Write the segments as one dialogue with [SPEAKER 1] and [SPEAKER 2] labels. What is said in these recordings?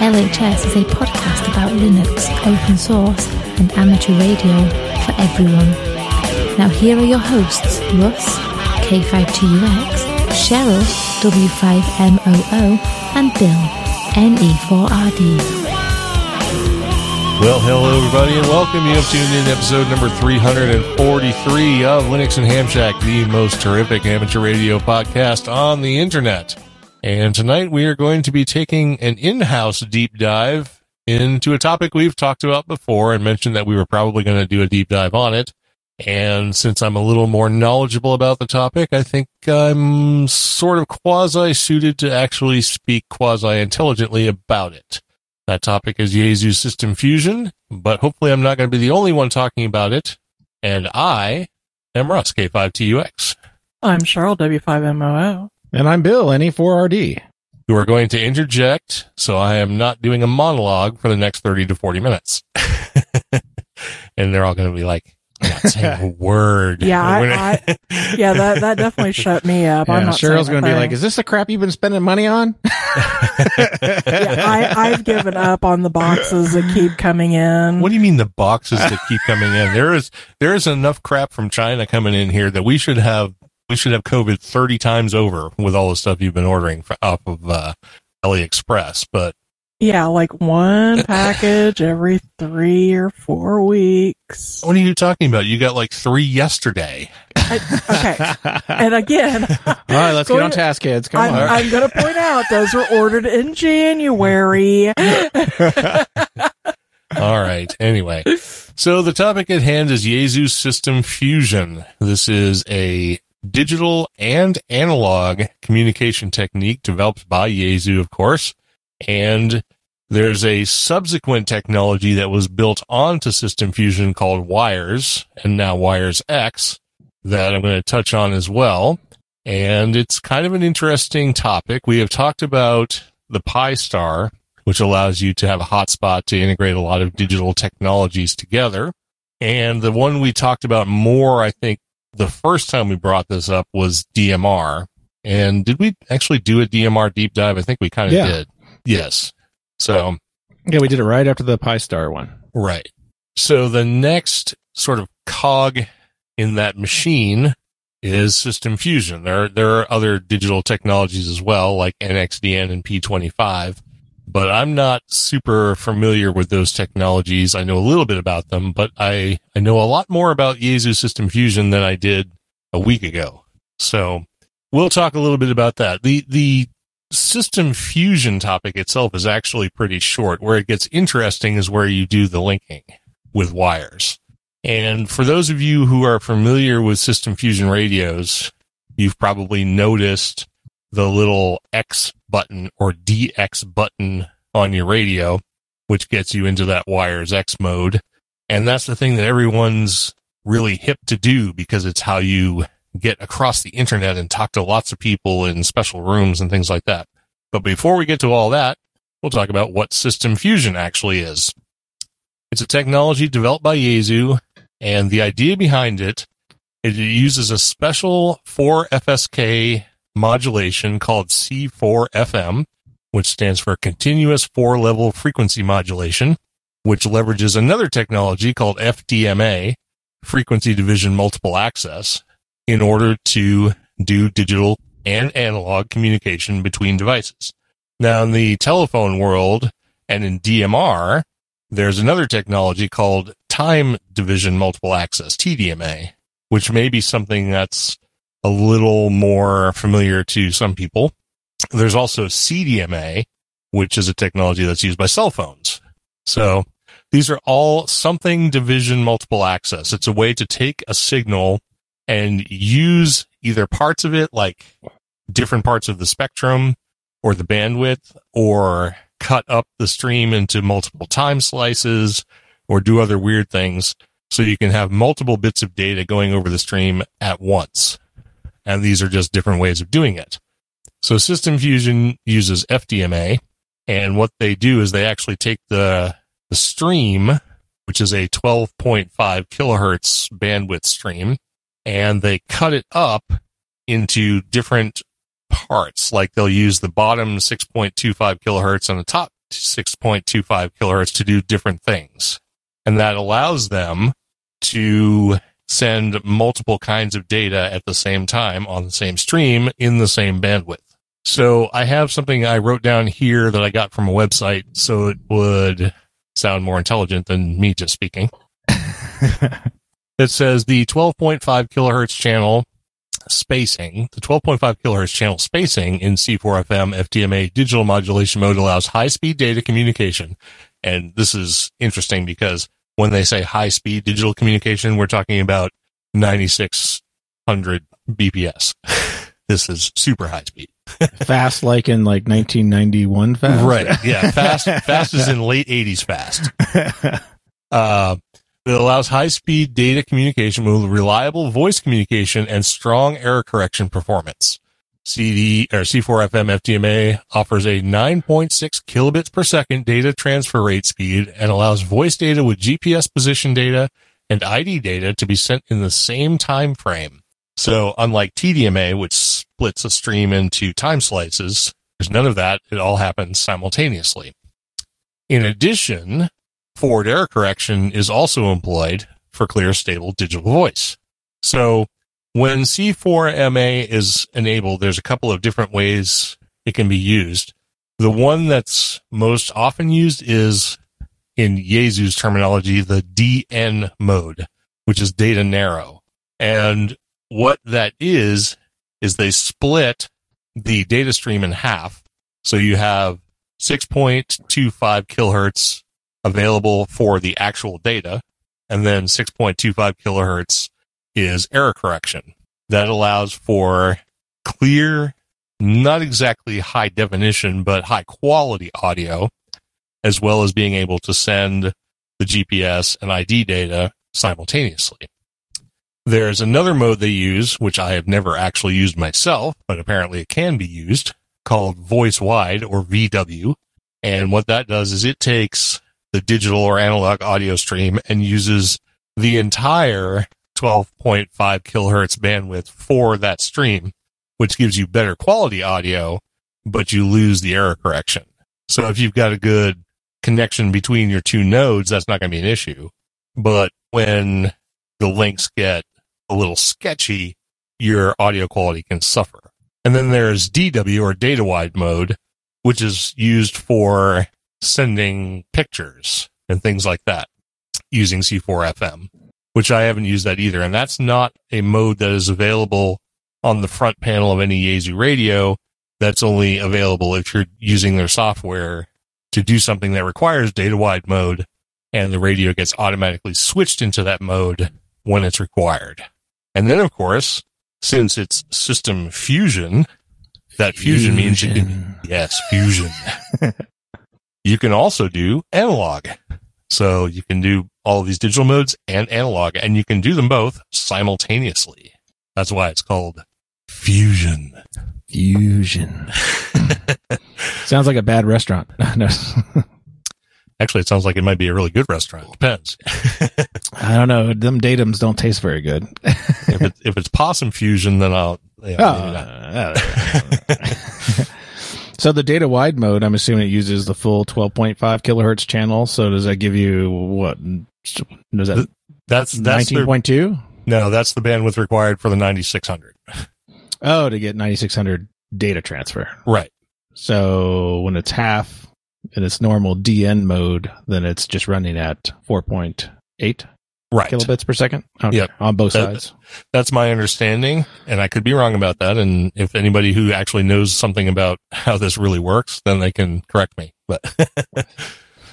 [SPEAKER 1] LHS is a podcast about Linux, open source, and amateur radio for everyone. Now, here are your hosts Russ, K5TUX, Cheryl, W5MOO, and Bill, NE4RD.
[SPEAKER 2] Well, hello everybody, and welcome. You have tuned in to episode number 343 of Linux and Ham Shack, the most terrific amateur radio podcast on the internet. And tonight we are going to be taking an in-house deep dive into a topic we've talked about before and mentioned that we were probably going to do a deep dive on it. And since I'm a little more knowledgeable about the topic, I think I'm sort of quasi suited to actually speak quasi intelligently about it. That topic is Yaesu System Fusion, but hopefully I'm not going to be the only one talking about it. And I am Russ, K5TUX,
[SPEAKER 3] I'm Cheryl W5MOO.
[SPEAKER 4] And I'm Bill, NE4RD.
[SPEAKER 2] who are going to interject, so I am not doing a monologue for the next 30 to 40 minutes. and they're all going to be like, "You're not saying a word.
[SPEAKER 3] Yeah, I, I, yeah, that, that definitely shut me up. I'm
[SPEAKER 4] Yeah,
[SPEAKER 3] not
[SPEAKER 4] Cheryl's
[SPEAKER 3] going
[SPEAKER 4] gonna
[SPEAKER 3] to
[SPEAKER 4] be like, "Is this the crap you've been spending money on?"
[SPEAKER 3] yeah, I, I've given up on the boxes that keep coming in.
[SPEAKER 2] what do you mean the boxes that keep coming in? There is, there is enough crap from China coming in here that we should have, we should have COVID 30 times over with all the stuff you've been ordering for, off of, uh, AliExpress. But
[SPEAKER 3] yeah, like one package every three or four weeks.
[SPEAKER 2] what are you talking about? You got like three yesterday.
[SPEAKER 3] I, okay, and again,
[SPEAKER 4] All right, let's get on task, kids. Come
[SPEAKER 3] I'm,
[SPEAKER 4] on.
[SPEAKER 3] I'm going to point out those were ordered in January.
[SPEAKER 2] All right. Anyway, so the topic at hand is Yaesu System Fusion. This is a digital and analog communication technique developed by Yaesu, of course. And there's a subsequent technology that was built onto System Fusion called Wires and now Wires X that I'm going to touch on as well. And it's kind of an interesting topic. We have talked about the Pi Star, which allows you to have a hotspot to integrate a lot of digital technologies together. And the one we talked about more, I think, the first time we brought this up was DMR. And did we actually do a DMR deep dive? I think we kind of
[SPEAKER 4] Yeah.
[SPEAKER 2] did. Yes. So,
[SPEAKER 4] yeah, we did it right after the Pi Star one.
[SPEAKER 2] right. So the next sort of cog in that machine is System Fusion. There, there are other digital technologies as well, like NXDN and P25 but I'm not super familiar with those technologies. I know a little bit about them, but I, I know a lot more about Yaesu System Fusion than I did a week ago. So we'll talk a little bit about that. The, the system fusion topic itself is actually pretty short. Where it gets interesting is where you do the linking with wires. And for those of you who are familiar with system fusion radios, you've probably noticed the little X button or DX button on your radio, which gets you into that wires X mode. And that's the thing that everyone's really hip to do because it's how you get across the internet and talk to lots of people in special rooms and things like that. But before we get to all that, we'll talk about what system fusion actually is. It's a technology developed by Yaesu and the idea behind it, it uses a special 4FSK modulation called C4FM, which stands for continuous four level frequency modulation, which leverages another technology called FDMA, frequency division multiple access, in order to do digital and analog communication between devices. Now, in the telephone world and in DMR, there's another technology called time division multiple access, TDMA, which may be something that's a little more familiar to some people. There's also CDMA, which is a technology that's used by cell phones. So these are all something division multiple access. It's a way to take a signal and use either parts of it, like different parts of the spectrum or the bandwidth or cut up the stream into multiple time slices or do other weird things. So you can have multiple bits of data going over the stream at once. And these are just different ways of doing it. So System Fusion uses FDMA. And what they do is they actually take the, the stream, which is a 12.5 kilohertz bandwidth stream, and they cut it up into different parts. Like they'll use the bottom 6.25 kilohertz and the top 6.25 kilohertz to do different things. And that allows them to send multiple kinds of data at the same time on the same stream in the same bandwidth. So I have something I wrote down here that I got from a website so it would sound more intelligent than me just speaking. it says the 12.5 kilohertz channel spacing, the 12.5 kilohertz channel spacing in C4FM FDMA digital modulation mode allows high speed data communication. And this is interesting because when they say high speed digital communication, we're talking about 9600 BPS. this is super high speed.
[SPEAKER 4] fast like in like 1991 fast.
[SPEAKER 2] Right. Yeah. Fast, fast is in late 80s fast. Uh, it allows high speed data communication with reliable voice communication and strong error correction performance. CD or C4FM FDMA offers a 9.6 kilobits per second data transfer rate speed and allows voice data with GPS position data and ID data to be sent in the same time frame. So unlike TDMA, which splits a stream into time slices, there's none of that. It all happens simultaneously. In addition, forward error correction is also employed for clear, stable digital voice. So when C4MA is enabled, there's a couple of different ways it can be used. The one that's most often used is in Yaesu's terminology, the DN mode, which is data narrow. And what that is, is they split the data stream in half. So you have 6.25 kilohertz available for the actual data, and then 6.25 kilohertz is error correction. That allows for clear, not exactly high definition, but high quality audio, as well as being able to send the GPS and ID data simultaneously. There's another mode they use, which I have never actually used myself, but apparently it can be used, called voice wide or VW. And what that does is it takes the digital or analog audio stream and uses the entire 12.5 kilohertz bandwidth for that stream, which gives you better quality audio, but you lose the error correction. So if you've got a good connection between your two nodes, that's not going to be an issue. But when the links get a little sketchy, your audio quality can suffer. And then there's DW or data wide mode, which is used for sending pictures and things like that using C4FM, which I haven't used that either. And that's not a mode that is available on the front panel of any Yaesu radio. That's only available if you're using their software to do something that requires data wide mode and the radio gets automatically switched into that mode when it's required. And then, of course, since it's system fusion, that fusion, means you can, yes, fusion. you can also do analog. So you can do all of these digital modes and analog, and you can do them both simultaneously. That's why it's called fusion.
[SPEAKER 4] Fusion. Sounds like a bad restaurant. no.
[SPEAKER 2] Actually, it sounds like it might be a really good restaurant. Depends.
[SPEAKER 4] I don't know. Them datums don't taste very good.
[SPEAKER 2] if it's if it's possum fusion, then I'll. Yeah,
[SPEAKER 4] Oh,
[SPEAKER 2] maybe not.
[SPEAKER 4] uh, so the data wide mode, I'm assuming it uses the full 12.5 kilohertz channel. So does that give you what? Does that
[SPEAKER 2] that's that's
[SPEAKER 4] 19.2?
[SPEAKER 2] no, that's the bandwidth required for the 9600.
[SPEAKER 4] Oh, to get 9600 data transfer.
[SPEAKER 2] Right.
[SPEAKER 4] So when it's half in its normal DN mode, then it's just running at 4.8
[SPEAKER 2] Right.
[SPEAKER 4] kilobits per second. Okay,
[SPEAKER 2] Yep.
[SPEAKER 4] on both
[SPEAKER 2] That-
[SPEAKER 4] sides.
[SPEAKER 2] That's my understanding, and I could be wrong about that. And if anybody who actually knows something about how this really works, then they can correct me. But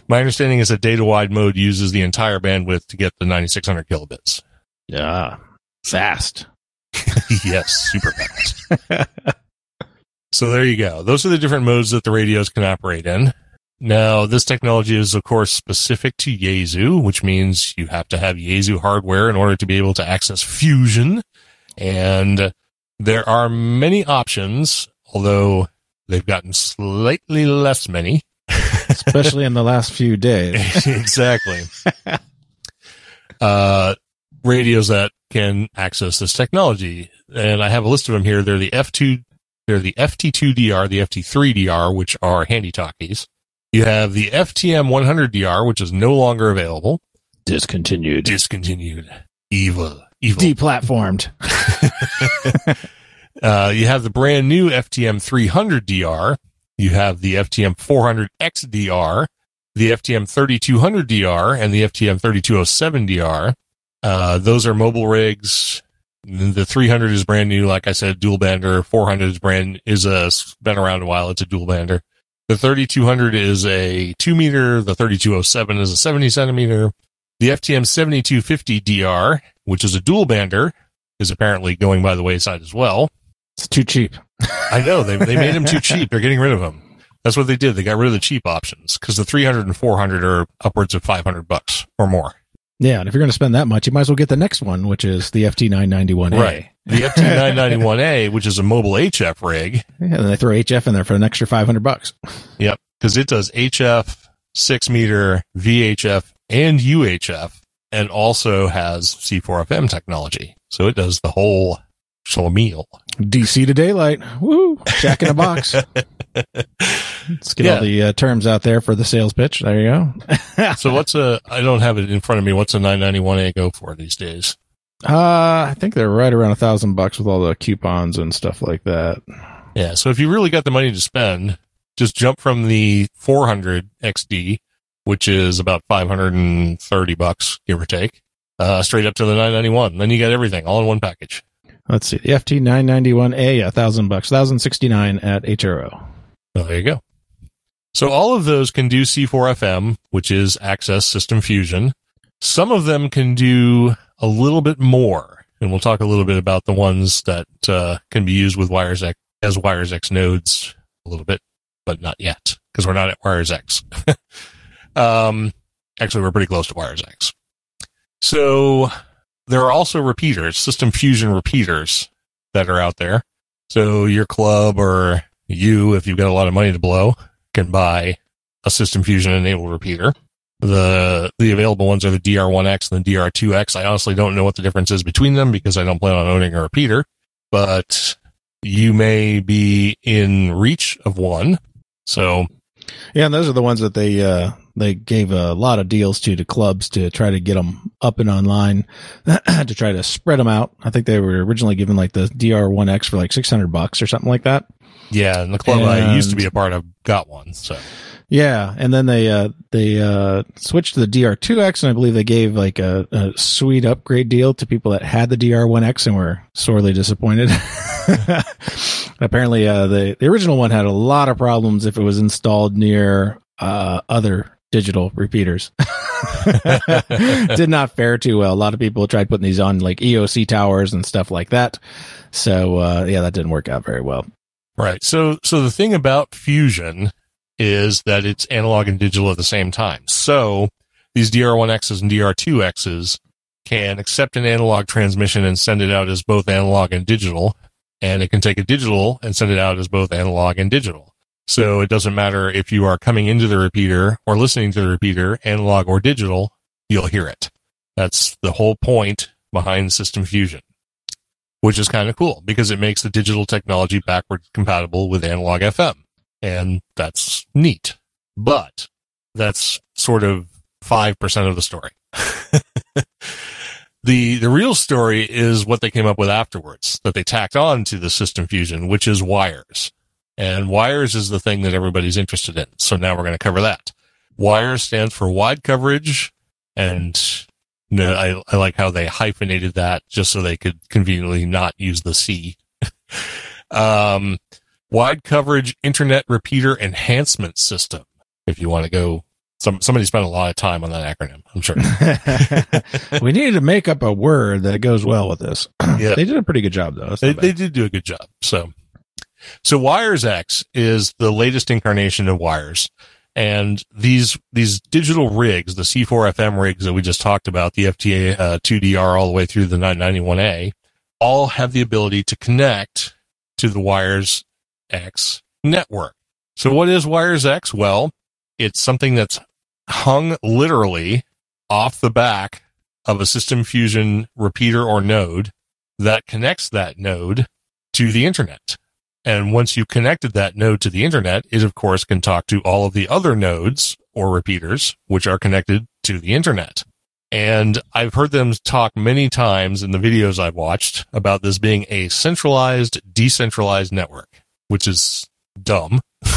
[SPEAKER 2] my understanding is that data wide mode uses the entire bandwidth to get the 9600 kilobits.
[SPEAKER 4] Yeah, fast.
[SPEAKER 2] yes, super fast. so there you go. Those are the different modes that the radios can operate in. Now, this technology is, of course, specific to Yaesu, which means you have to have Yaesu hardware in order to be able to access Fusion. And there are many options, although they've gotten slightly less many.
[SPEAKER 4] especially in the last few days.
[SPEAKER 2] exactly. uh, radios that can access this technology. And I have a list of them here. They're the F2, they're the FT2DR, the FT3DR, which are handy talkies. You have the FTM 100DR, which is no longer available.
[SPEAKER 4] Discontinued.
[SPEAKER 2] Discontinued. Evil. Evil.
[SPEAKER 4] Deplatformed.
[SPEAKER 2] Uh, you have the brand new FTM 300DR. You have the FTM 400XDR, the FTM 3200DR, and the FTM 3207DR. Uh, those are mobile rigs. The 300 is brand new. Like I said, dual bander. 400 is brand, is a, been around a while. It's a dual bander. The 3200 is a two meter. The 3207 is a 70 centimeter. The FTM 7250DR, which is a dual bander, is apparently going by the wayside as well.
[SPEAKER 4] It's too cheap.
[SPEAKER 2] I know they they made them too cheap. They're getting rid of them. That's what they did. They got rid of the cheap options because the 300 and 400 are upwards of 500 bucks or more.
[SPEAKER 4] Yeah, and if you're going to spend that much, you might as well get the next one, which is the FT991A.
[SPEAKER 2] Right. The FT991A, which is a mobile HF rig.
[SPEAKER 4] Yeah, and they throw HF in there for an extra 500 bucks.
[SPEAKER 2] Yep. Because it does HF, six meter, VHF, and UHF, and also has C4FM technology. So it does the whole meal.
[SPEAKER 4] DC to daylight. Woo! Jack in a box. Let's get
[SPEAKER 2] Yeah.
[SPEAKER 4] all the uh, terms out there for the sales pitch. There you go.
[SPEAKER 2] So what's a, I don't have it in front of me. What's a 991A go for these days?
[SPEAKER 4] Uh, I think they're right around a thousand bucks with all the coupons and stuff like that.
[SPEAKER 2] Yeah. So if you really got the money to spend, just jump from the 400 XD, which is about 530 bucks, give or take, uh, straight up to the 991. Then you got everything all in one package.
[SPEAKER 4] Let's see. The FT991A, a thousand bucks, thousand sixty nine at HRO.
[SPEAKER 2] Well, there you go. So all of those can do C4FM, which is Access System Fusion. Some of them can do a little bit more, and we'll talk a little bit about the ones that uh, can be used with Wires X as Wires X nodes a little bit, but not yet because we're not at Wires X. um, actually, we're pretty close to Wires X. So there are also repeaters, System Fusion repeaters that are out there. So your club or you, if you've got a lot of money to blow, can buy a System Fusion enabled repeater. The the available ones are the DR1X and the DR2X. I honestly don't know what the difference is between them because I don't plan on owning a repeater, but you may be in reach of one. So
[SPEAKER 4] Yeah, and those are the ones that they uh they gave a lot of deals to to clubs to try to get them up and online to try to spread them out. I think they were originally given like the DR1X for like 600 bucks or something like that.
[SPEAKER 2] yeah, and the club I used to be a part of got one. So
[SPEAKER 4] Yeah, and then they uh they uh switched to the DR2X and I believe they gave like a, a sweet upgrade deal to people that had the DR1X and were sorely disappointed. Apparently uh the the original one had a lot of problems if it was installed near uh other digital repeaters. Did not fare too well. A lot of people tried putting these on like EOC towers and stuff like that. So uh yeah, that didn't work out very well.
[SPEAKER 2] Right. So, so the thing about Fusion is that it's analog and digital at the same time. So these DR1Xs and DR2Xs can accept an analog transmission and send it out as both analog and digital. And it can take a digital and send it out as both analog and digital. So it doesn't matter if you are coming into the repeater or listening to the repeater, analog or digital, you'll hear it. That's the whole point behind System Fusion which is kind of cool because it makes the digital technology backward compatible with analog FM. And that's neat. But that's sort of 5% of the story. the, the real story is what they came up with afterwards that they tacked on to the system fusion, which is wires. And wires is the thing that everybody's interested in. So now we're going to cover that. Wires stands for wide coverage and no, I, I like how they hyphenated that just so they could conveniently not use the C. um, wide coverage internet repeater enhancement system. If you want to go, some, somebody spent a lot of time on that acronym. I'm sure.
[SPEAKER 4] we needed to make up a word that goes well with this.
[SPEAKER 2] Yeah.
[SPEAKER 4] They did a pretty good job though.
[SPEAKER 2] They, they did do a good job. So, so Wires X is the latest incarnation of Wires. And these, these digital rigs, the C4FM rigs that we just talked about, the FTA uh, 2DR all the way through the 991A, all have the ability to connect to the Wires X network. So what is Wires X? Well, it's something that's hung literally off the back of a System Fusion repeater or node that connects that node to the internet. And once you connected that node to the internet, it of course can talk to all of the other nodes or repeaters, which are connected to the internet. And I've heard them talk many times in the videos I've watched about this being a centralized, decentralized network, which is dumb.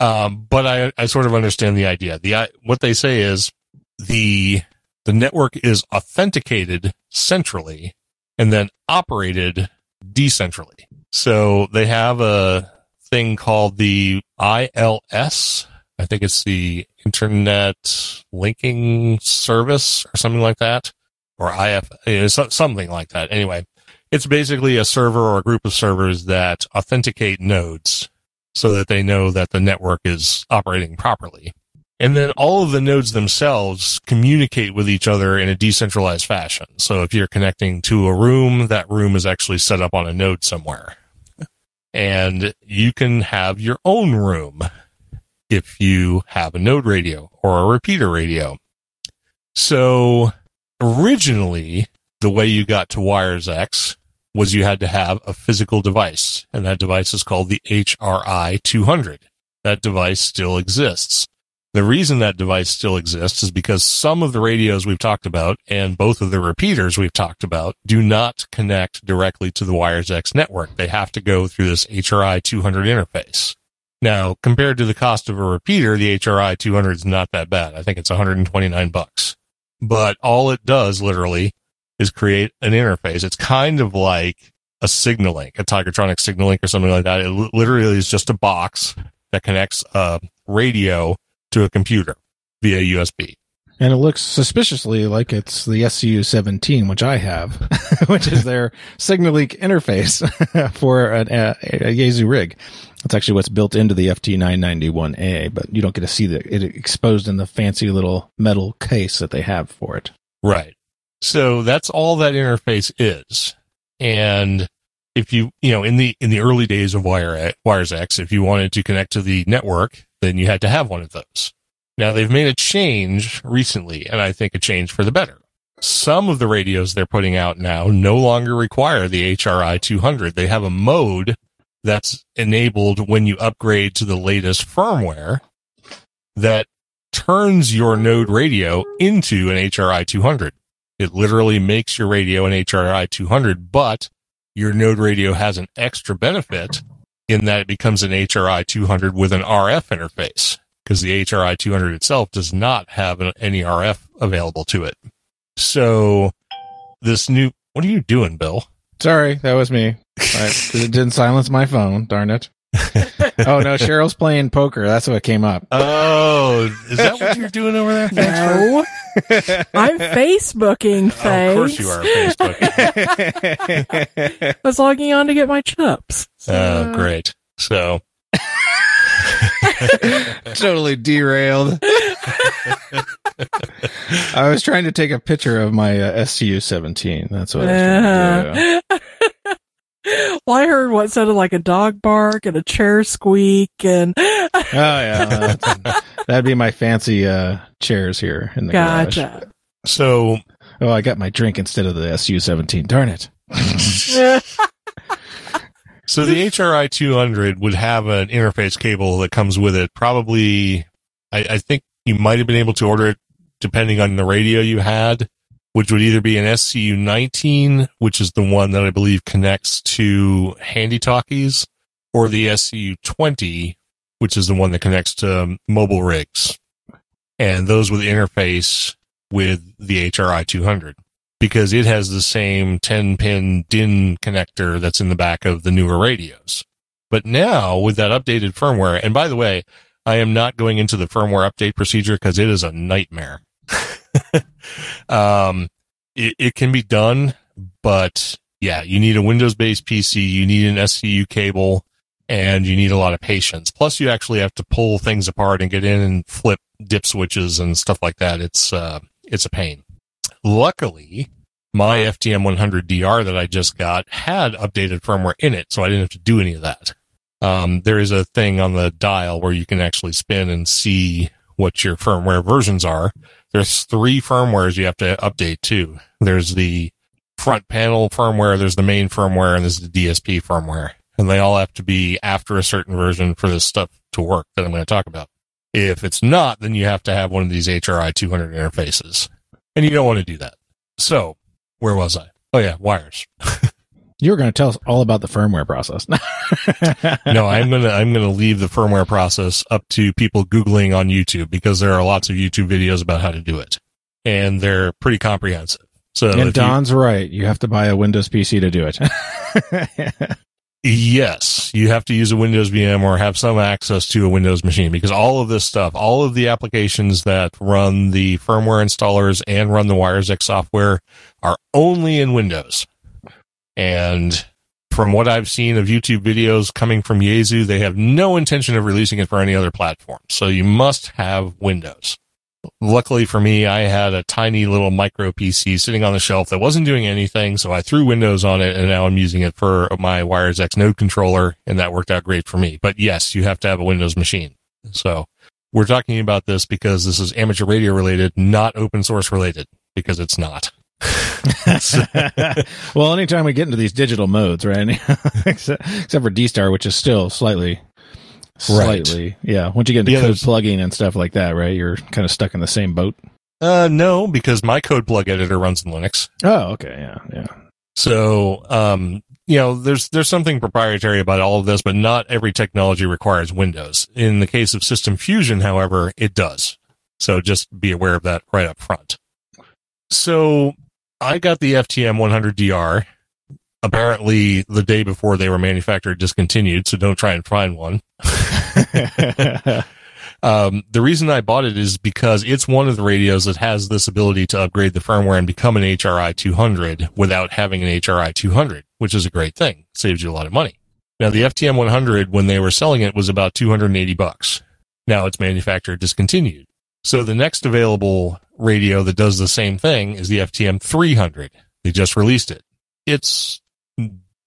[SPEAKER 2] um, but I, I sort of understand the idea. The, what they say is the, the network is authenticated centrally and then operated decentrally. So they have a thing called the ILS. I think it's the Internet Linking Service or something like that, or IF, eh, something like that. Anyway, it's basically a server or a group of servers that authenticate nodes so that they know that the network is operating properly. And then all of the nodes themselves communicate with each other in a decentralized fashion. So if you're connecting to a room, that room is actually set up on a node somewhere. And you can have your own room if you have a node radio or a repeater radio. So originally, the way you got to Wires X was you had to have a physical device, and that device is called the HRI 200. That device still exists. The reason that device still exists is because some of the radios we've talked about and both of the repeaters we've talked about do not connect directly to the Wires X network. They have to go through this HRI 200 interface. Now, compared to the cost of a repeater, the HRI 200 is not that bad. I think it's 129 bucks. But all it does literally is create an interface. It's kind of like a SignaLink, a Tigertronic SignaLink or something like that. It literally is just a box that connects a radio to a computer via USB.
[SPEAKER 4] And it looks suspiciously like it's the SCU 17, which I have, which is their SignaLink interface for a, a, a Yaesu rig. That's actually what's built into the FT991A, but you don't get to see the, it exposed in the fancy little metal case that they have for it.
[SPEAKER 2] Right. So that's all that interface is. And if you, you know, in the, in the early days of Wire, Wires X, if you wanted to connect to the network, then you had to have one of those. Now they've made a change recently, and I think a change for the better. Some of the radios they're putting out now no longer require the HRI 200. They have a mode that's enabled when you upgrade to the latest firmware that turns your node radio into an HRI 200. It literally makes your radio an HRI 200, but your node radio has an extra benefit in that it becomes an HRI 200 with an RF interface because the HRI 200 itself does not have any RF available to it. So this new, what are you doing, Bill?
[SPEAKER 4] Sorry, that was me. it didn't silence my phone. Darn it. oh no, Cheryl's playing poker. That's what came up.
[SPEAKER 2] Oh, is that what you're doing over there?
[SPEAKER 3] No, I'm Facebooking. Thanks.
[SPEAKER 2] Oh, of course you are Facebooking.
[SPEAKER 3] I was logging on to get my chips.
[SPEAKER 2] So. Oh, great. So
[SPEAKER 4] totally derailed. I was trying to take a picture of my uh, SCU 17. That's what I was trying to do.
[SPEAKER 3] well, I heard what sounded like a dog bark and a chair squeak, and
[SPEAKER 4] oh yeah, that'd be my fancy uh, chairs here in the gotcha. garage.
[SPEAKER 2] So,
[SPEAKER 4] oh, I got my drink instead of the SU seventeen. Darn it!
[SPEAKER 2] so the HRI two hundred would have an interface cable that comes with it. Probably, I, I think you might have been able to order it depending on the radio you had which would either be an SCU 19, which is the one that I believe connects to handy talkies, or the SCU 20, which is the one that connects to mobile rigs. And those would interface with the HRI 200 because it has the same 10 pin DIN connector that's in the back of the newer radios. But now with that updated firmware, and by the way, I am not going into the firmware update procedure because it is a nightmare. um, it, it can be done, but yeah, you need a Windows based PC. You need an SCU cable. and you need a lot of patience. Plus, you actually have to pull things apart and get in and flip dip switches and stuff like that. It's uh, it's a pain. Luckily, my FTM 100DR that I just got had updated firmware in it, so I didn't have to do any of that. Um, there is a thing on the dial where you can actually spin and see what your firmware versions are. There's three firmwares you have to update too. There's the front panel firmware, there's the main firmware, and there's the DSP firmware. And they all have to be after a certain version for this stuff to work that I'm going to talk about. If it's not, then you have to have one of these HRI 200 interfaces. And you don't want to do that. So, where was I? Oh yeah, wires.
[SPEAKER 4] You were going to tell us all about the firmware process.
[SPEAKER 2] no, I'm gonna I'm gonna leave the firmware process up to people googling on YouTube because there are lots of YouTube videos about how to do it, and they're pretty comprehensive. So,
[SPEAKER 4] And Don's right. You have to buy a Windows PC to do it.
[SPEAKER 2] yes, you have to use a Windows VM or have some access to a Windows machine because all of this stuff, all of the applications that run the firmware installers and run the WiresX software are only in Windows. And from what I've seen of YouTube videos coming from Yaesu, they have no intention of releasing it for any other platform. So you must have Windows. Luckily for me, I had a tiny little micro PC sitting on the shelf that wasn't doing anything. So I threw Windows on it and now I'm using it for my WiresX node controller and that worked out great for me. But yes, you have to have a Windows machine. So we're talking about this because this is amateur radio related, not open source related because it's not.
[SPEAKER 4] well, anytime we get into these digital modes, right? except, except for D-Star, which is still slightly,
[SPEAKER 2] Right.
[SPEAKER 4] slightly, yeah. Once you get into
[SPEAKER 2] Yeah,
[SPEAKER 4] code plugging and stuff like that, right? You're kind of stuck in the same boat.
[SPEAKER 2] Uh, no, because my code plug editor runs in Linux.
[SPEAKER 4] Oh, okay, yeah, yeah.
[SPEAKER 2] So, um, you know, there's, there's something proprietary about all of this, but not every technology requires Windows. In the case of System Fusion, however, it does. So just be aware of that right up front. So I got the FTM 100DR apparently the day before they were manufactured discontinued. So don't try and find one. Um, the reason I bought it is because it's one of the radios that has this ability to upgrade the firmware and become an HRI 200 without having an HRI 200, which is a great thing. Saves you a lot of money. Now the FTM 100, when they were selling it, was about 280 bucks. Now it's manufactured discontinued. So the next available radio that does the same thing is the FTM 300. They just released it. It's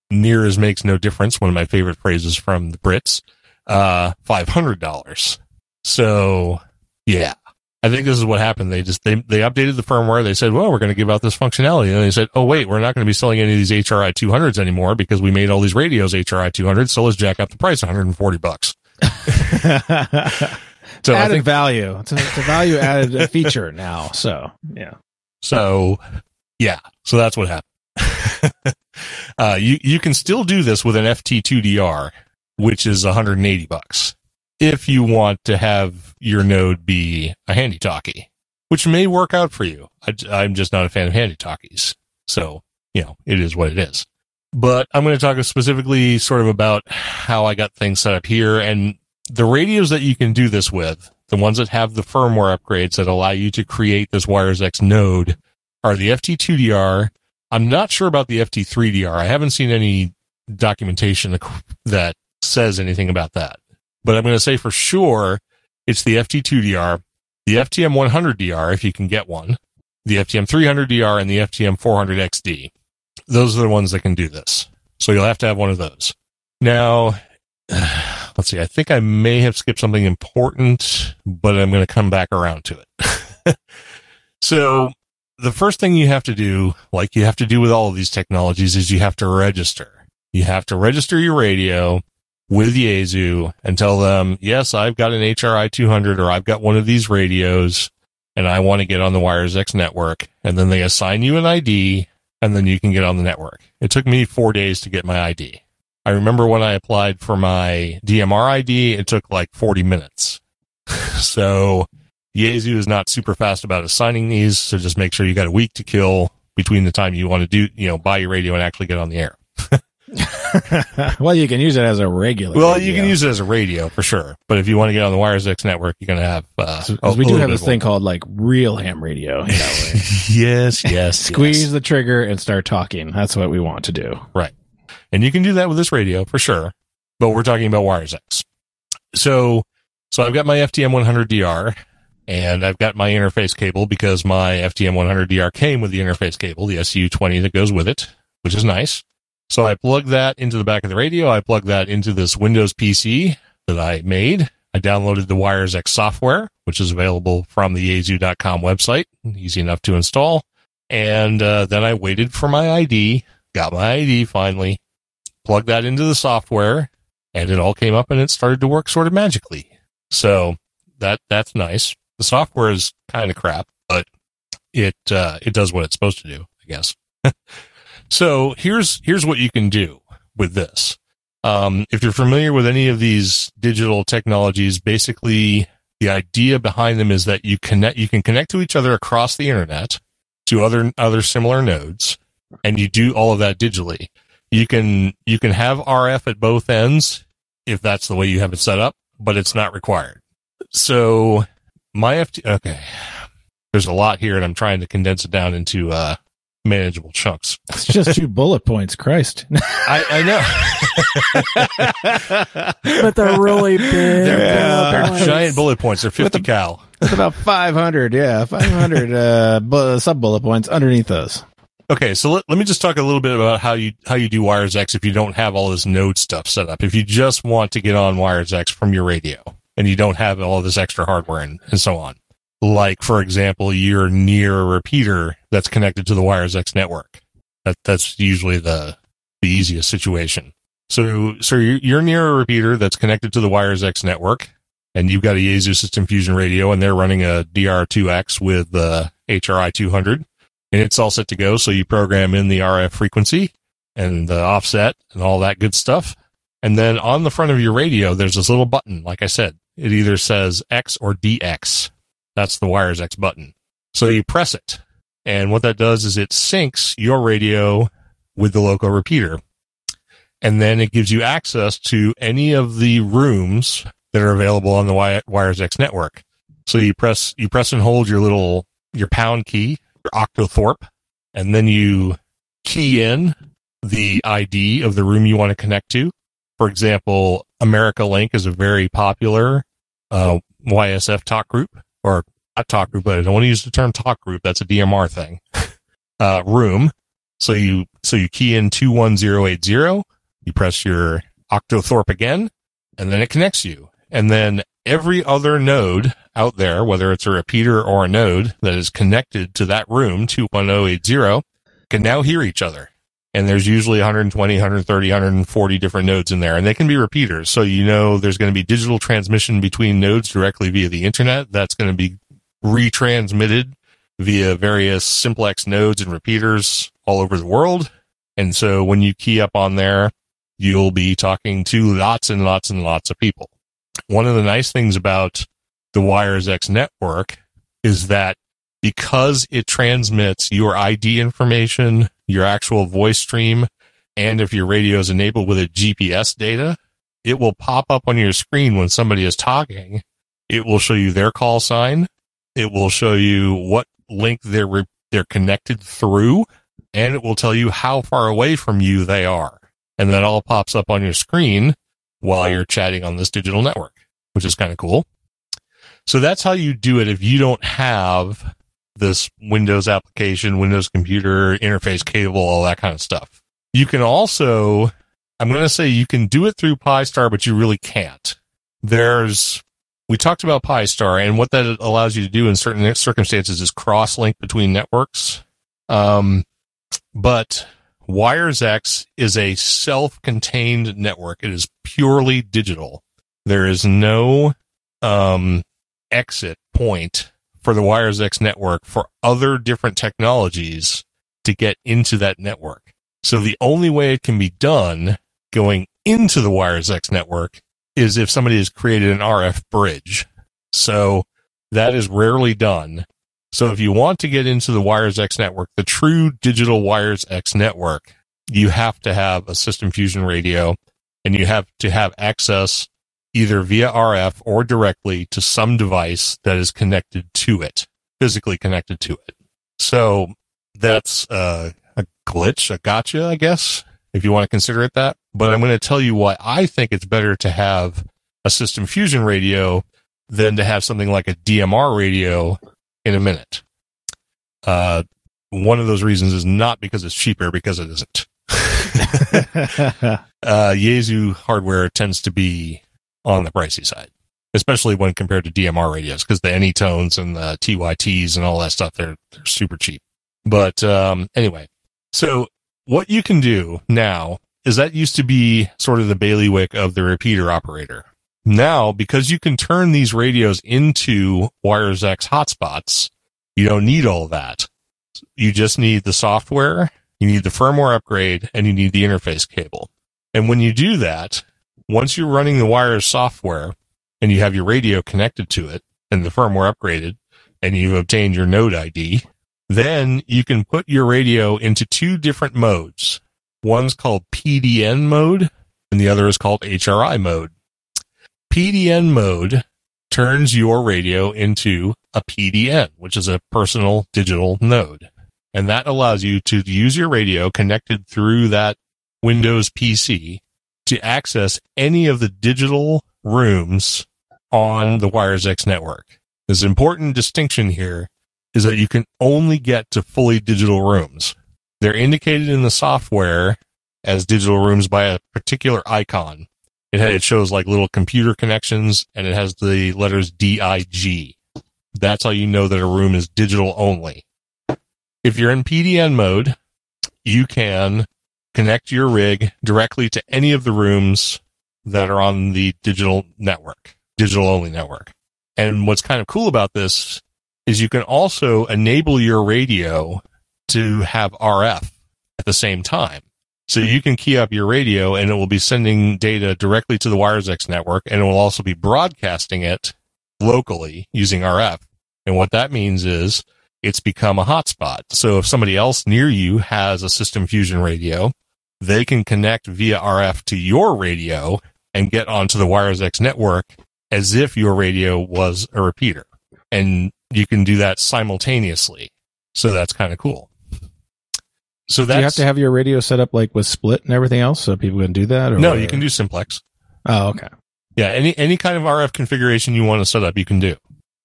[SPEAKER 2] near as makes no difference. One of my favorite phrases from the Brits. Uh, $500. So yeah, I think this is what happened. They just, they, they updated the firmware. They said, well, we're going to give out this functionality. And they said, oh, wait, we're not going to be selling any of these HRI 200s anymore because we made all these radios HRI 200. So let's jack up the price 140 bucks. So I
[SPEAKER 4] added
[SPEAKER 2] think,
[SPEAKER 4] value. It's a, it's a value added feature now. So yeah.
[SPEAKER 2] so yeah, so that's what happened. uh, you, you can still do this with an FT2DR, which is 180 bucks if you want to have your node be a handy talkie, which may work out for you. I, am just not a fan of handy talkies. So, you know, it is what it is. But I'm going to talk specifically sort of about how I got things set up here and the radios that you can do this with, the ones that have the firmware upgrades that allow you to create this WiresX node are the FT2DR. I'm not sure about the FT3DR. I haven't seen any documentation that says anything about that but I'm going to say for sure it's the FT2DR, the FTM 100DR if you can get one, the FTM 300DR, and the FTM 400XD. Those are the ones that can do this. So you'll have to have one of those. Now, let's see. I think I may have skipped something important, but I'm going to come back around to it. so the first thing you have to do, like you have to do with all of these technologies, is you have to register. You have to register your radio with Yaesu and tell them, yes, I've got an HRI 200 or I've got one of these radios and I want to get on the WiresX network. And then they assign you an ID and then you can get on the network. It took me four days to get my ID. I remember when I applied for my DMR ID, it took like 40 minutes. so Yaesu is not super fast about assigning these. So just make sure you got a week to kill between the time you want to do, you know, buy your radio and actually get on the air.
[SPEAKER 4] well, you can use it as a regular.
[SPEAKER 2] Well,
[SPEAKER 4] radio.
[SPEAKER 2] you can use it as a radio for sure, but if you want to get on the WiresX network, you're going to have. Uh, a-
[SPEAKER 4] we do have this thing called like real ham radio. You know, where
[SPEAKER 2] yes, yes,
[SPEAKER 4] squeeze
[SPEAKER 2] yes.
[SPEAKER 4] the trigger and start talking. That's what we want to do.
[SPEAKER 2] And you can do that with this radio for sure. but we're talking about WiresX. So, so I've got my FTM100DR and I've got my interface cable because my FTM100DR came with the interface cable, the SU20 that goes with it, which is nice. So I plug that into the back of the radio. I plug that into this Windows PC that I made. I downloaded the WiresX software, which is available from the yaesu.com website. Easy enough to install. And uh, then I waited for my ID, got my ID finally, plugged that into the software, and it all came up and it started to work sort of magically. So that that's nice. The software is kind of crap, but it uh, it does what it's supposed to do, I guess. so here's here's what you can do with this. Um, if you're familiar with any of these digital technologies, basically the idea behind them is that you connect you can connect to each other across the internet to other other similar nodes, and you do all of that digitally. You can you can have RF at both ends if that's the way you have it set up, but it's not required. So my FT okay. There's a lot here and I'm trying to condense it down into uh manageable chunks.
[SPEAKER 4] It's just two bullet points. Christ.
[SPEAKER 2] I, I know.
[SPEAKER 3] but they're really big.
[SPEAKER 2] They're,
[SPEAKER 4] Yeah.
[SPEAKER 2] they're
[SPEAKER 3] bullet
[SPEAKER 2] giant bullet points. They're 50 cal.
[SPEAKER 4] It's about 500. Yeah. 500 uh, bu- sub bullet points underneath those.
[SPEAKER 2] Okay, so let, let me just talk a little bit about how you how you do WiresX if you don't have all this node stuff set up. If you just want to get on Wires X from your radio and you don't have all this extra hardware and, and so on. Like for example, you're near a repeater that's connected to the Wires X network. That that's usually the the easiest situation. So so you're, you're near a repeater that's connected to the Wires X network, and you've got a Yaesu System Fusion radio, and they're running a DR2X with the HRI 200 and it's all set to go. So you program in the RF frequency and the offset and all that good stuff. And then on the front of your radio, there's this little button. Like I said, it either says X or DX. That's the wires X button. So you press it. And what that does is it syncs your radio with the local repeater. And then it gives you access to any of the rooms that are available on the Wires X network. So you press, you press and hold your little, your pound key octothorpe, and then you key in the ID of the room you want to connect to. For example, America Link is a very popular uh, YSF talk group, or not talk group, but I don't want to use the term talk group. That's a DMR thing. uh, room. So you so you key in two one zero eight zero. You press your octothorpe again, and then it connects you. And then every other node out there, whether it's a repeater or a node that is connected to that room, 21080, can now hear each other. And there's usually 120, 130, 140 different nodes in there, and they can be repeaters. So you know there's going to be digital transmission between nodes directly via the internet. That's going to be retransmitted via various simplex nodes and repeaters all over the world. And so when you key up on there, you'll be talking to lots and lots and lots of people. One of the nice things about the WiresX network is that because it transmits your ID information, your actual voice stream, and if your radio is enabled with a GPS data, it will pop up on your screen when somebody is talking. It will show you their call sign. It will show you what link they're re- they're connected through, and it will tell you how far away from you they are. And that all pops up on your screen while you're chatting on this digital network, which is kind of cool. So that's how you do it if you don't have this Windows application, Windows computer, interface cable, all that kind of stuff. You can also, I'm going to say you can do it through PiStar, but you really can't. There's, we talked about PiStar and what that allows you to do in certain circumstances is cross link between networks. Um, but WiresX is a self-contained network. It is purely digital. There is no, um, exit point for the WiresX network for other different technologies to get into that network. So the only way it can be done going into the WiresX network is if somebody has created an RF bridge. So that is rarely done. So if you want to get into the WiresX network, the true digital WiresX network, you have to have a system fusion radio and you have to have access either via RF or directly to some device that is connected to it, physically connected to it. So that's uh, a glitch, a gotcha, I guess, if you want to consider it that. but I'm going to tell you why I think it's better to have a system fusion radio than to have something like a DMR radio in a minute. Uh, one of those reasons is not because it's cheaper, because it isn't. uh, Yaesu hardware tends to be on the pricey side, especially when compared to DMR radios, because the Anytones and the TYTs and all that stuff, they're, they're super cheap. But um, anyway, so what you can do now is that used to be sort of the bailiwick of the repeater operator. Now, because you can turn these radios into WiresX hotspots, you don't need all that. You just need the software, you need the firmware upgrade, and you need the interface cable. And when you do that, once you're running the wires software and you have your radio connected to it and the firmware upgraded and you've obtained your node ID, then you can put your radio into two different modes. One's called PDN mode and the other is called HRI mode. PDN mode turns your radio into a PDN, which is a personal digital node. And that allows you to use your radio connected through that Windows PC to access any of the digital rooms on the WiresX network. This important distinction here is that you can only get to fully digital rooms. They're indicated in the software as digital rooms by a particular icon. It, it shows like little computer connections and it has the letters DIG. That's how you know that a room is digital only. If you're in PDN mode, you can connect your rig directly to any of the rooms that are on the digital network, digital only network. And what's kind of cool about this is you can also enable your radio to have RF at the same time. So you can key up your radio and it will be sending data directly to the WiresX network and it will also be broadcasting it locally using RF. And what that means is it's become a hotspot. So if somebody else near you has a system fusion radio, they can connect via RF to your radio and get onto the WiresX network as if your radio was a repeater. And you can do that simultaneously. So that's kind of cool. So
[SPEAKER 4] do you have to have your radio set up like with split and everything else so people can do that? Or
[SPEAKER 2] no, you can do simplex.
[SPEAKER 4] Oh, okay.
[SPEAKER 2] Yeah, any any kind of RF configuration you want to set up, you can do.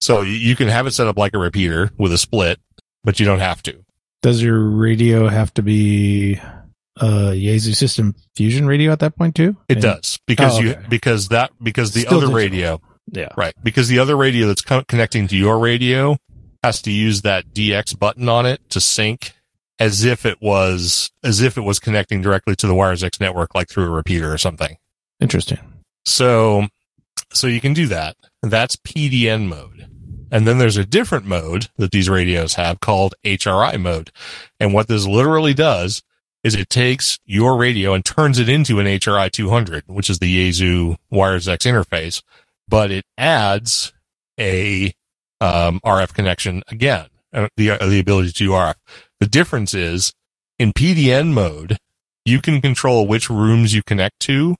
[SPEAKER 2] So you, you can have it set up like a repeater with a split, but you don't have to.
[SPEAKER 4] Does your radio have to be a Yaesu System Fusion radio at that point too?
[SPEAKER 2] It
[SPEAKER 4] And-
[SPEAKER 2] does because
[SPEAKER 4] Oh,
[SPEAKER 2] you because that because the
[SPEAKER 4] Still
[SPEAKER 2] other
[SPEAKER 4] digital.
[SPEAKER 2] radio
[SPEAKER 4] Yeah.
[SPEAKER 2] right because the other radio that's co- connecting to your radio has to use that DX button on it to sync as if it was as if it was connecting directly to the WiresX network like through a repeater or something.
[SPEAKER 4] Interesting.
[SPEAKER 2] So, so you can do that. That's PDN mode. And then there's a different mode that these radios have called HRI mode. And what this literally does is it takes your radio and turns it into an HRI 200, which is the Yaesu WiresX interface, but it adds a um, RF connection again, uh, the, uh, the ability to do RF. The difference is in PDN mode, you can control which rooms you connect to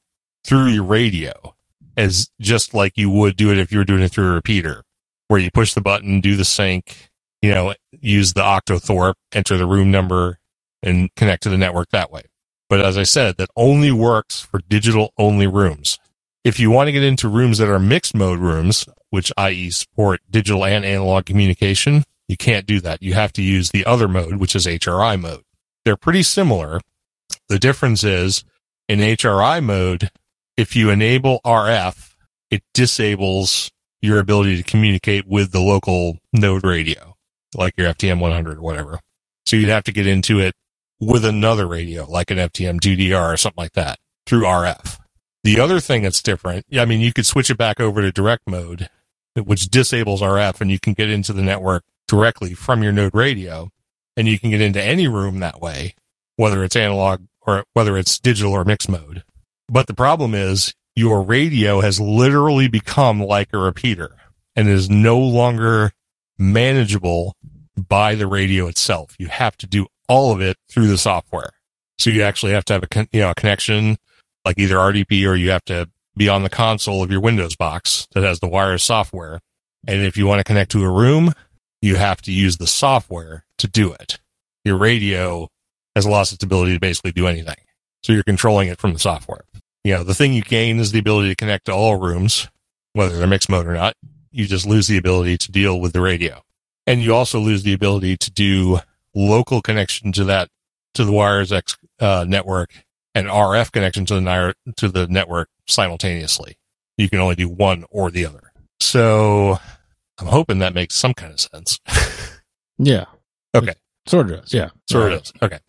[SPEAKER 2] through your radio as just like you would do it if you were doing it through a repeater where you push the button, do the sync, you know, use the octothorpe, enter the room number and connect to the network that way. But as I said, that only works for digital only rooms. If you want to get into rooms that are mixed mode rooms, which i.e. support digital and analog communication, you can't do that. You have to use the other mode, which is HRI mode. They're pretty similar. The difference is in HRI mode, if you enable RF, it disables your ability to communicate with the local node radio, like your FTM 100 or whatever. So you'd have to get into it with another radio, like an FTM 2DR or something like that through RF. The other thing that's different, I mean, you could switch it back over to direct mode, which disables RF and you can get into the network directly from your node radio and you can get into any room that way, whether it's analog or whether it's digital or mixed mode. But the problem is your radio has literally become like a repeater and is no longer manageable by the radio itself. You have to do all of it through the software. So you actually have to have a con- you know a connection like either RDP or you have to be on the console of your Windows box that has the wires software. And if you want to connect to a room, you have to use the software to do it. Your radio has lost its ability to basically do anything. So you're controlling it from the software. You know, the thing you gain is the ability to connect to all rooms, whether they're mixed mode or not. You just lose the ability to deal with the radio. And you also lose the ability to do local connection to that, to the Wires X uh, network and RF connection to the, to the network simultaneously. You can only do one or the other. So I'm hoping that makes some kind of sense.
[SPEAKER 4] Yeah.
[SPEAKER 2] Okay.
[SPEAKER 4] Sort of does. Yeah.
[SPEAKER 2] Sort of does. Okay.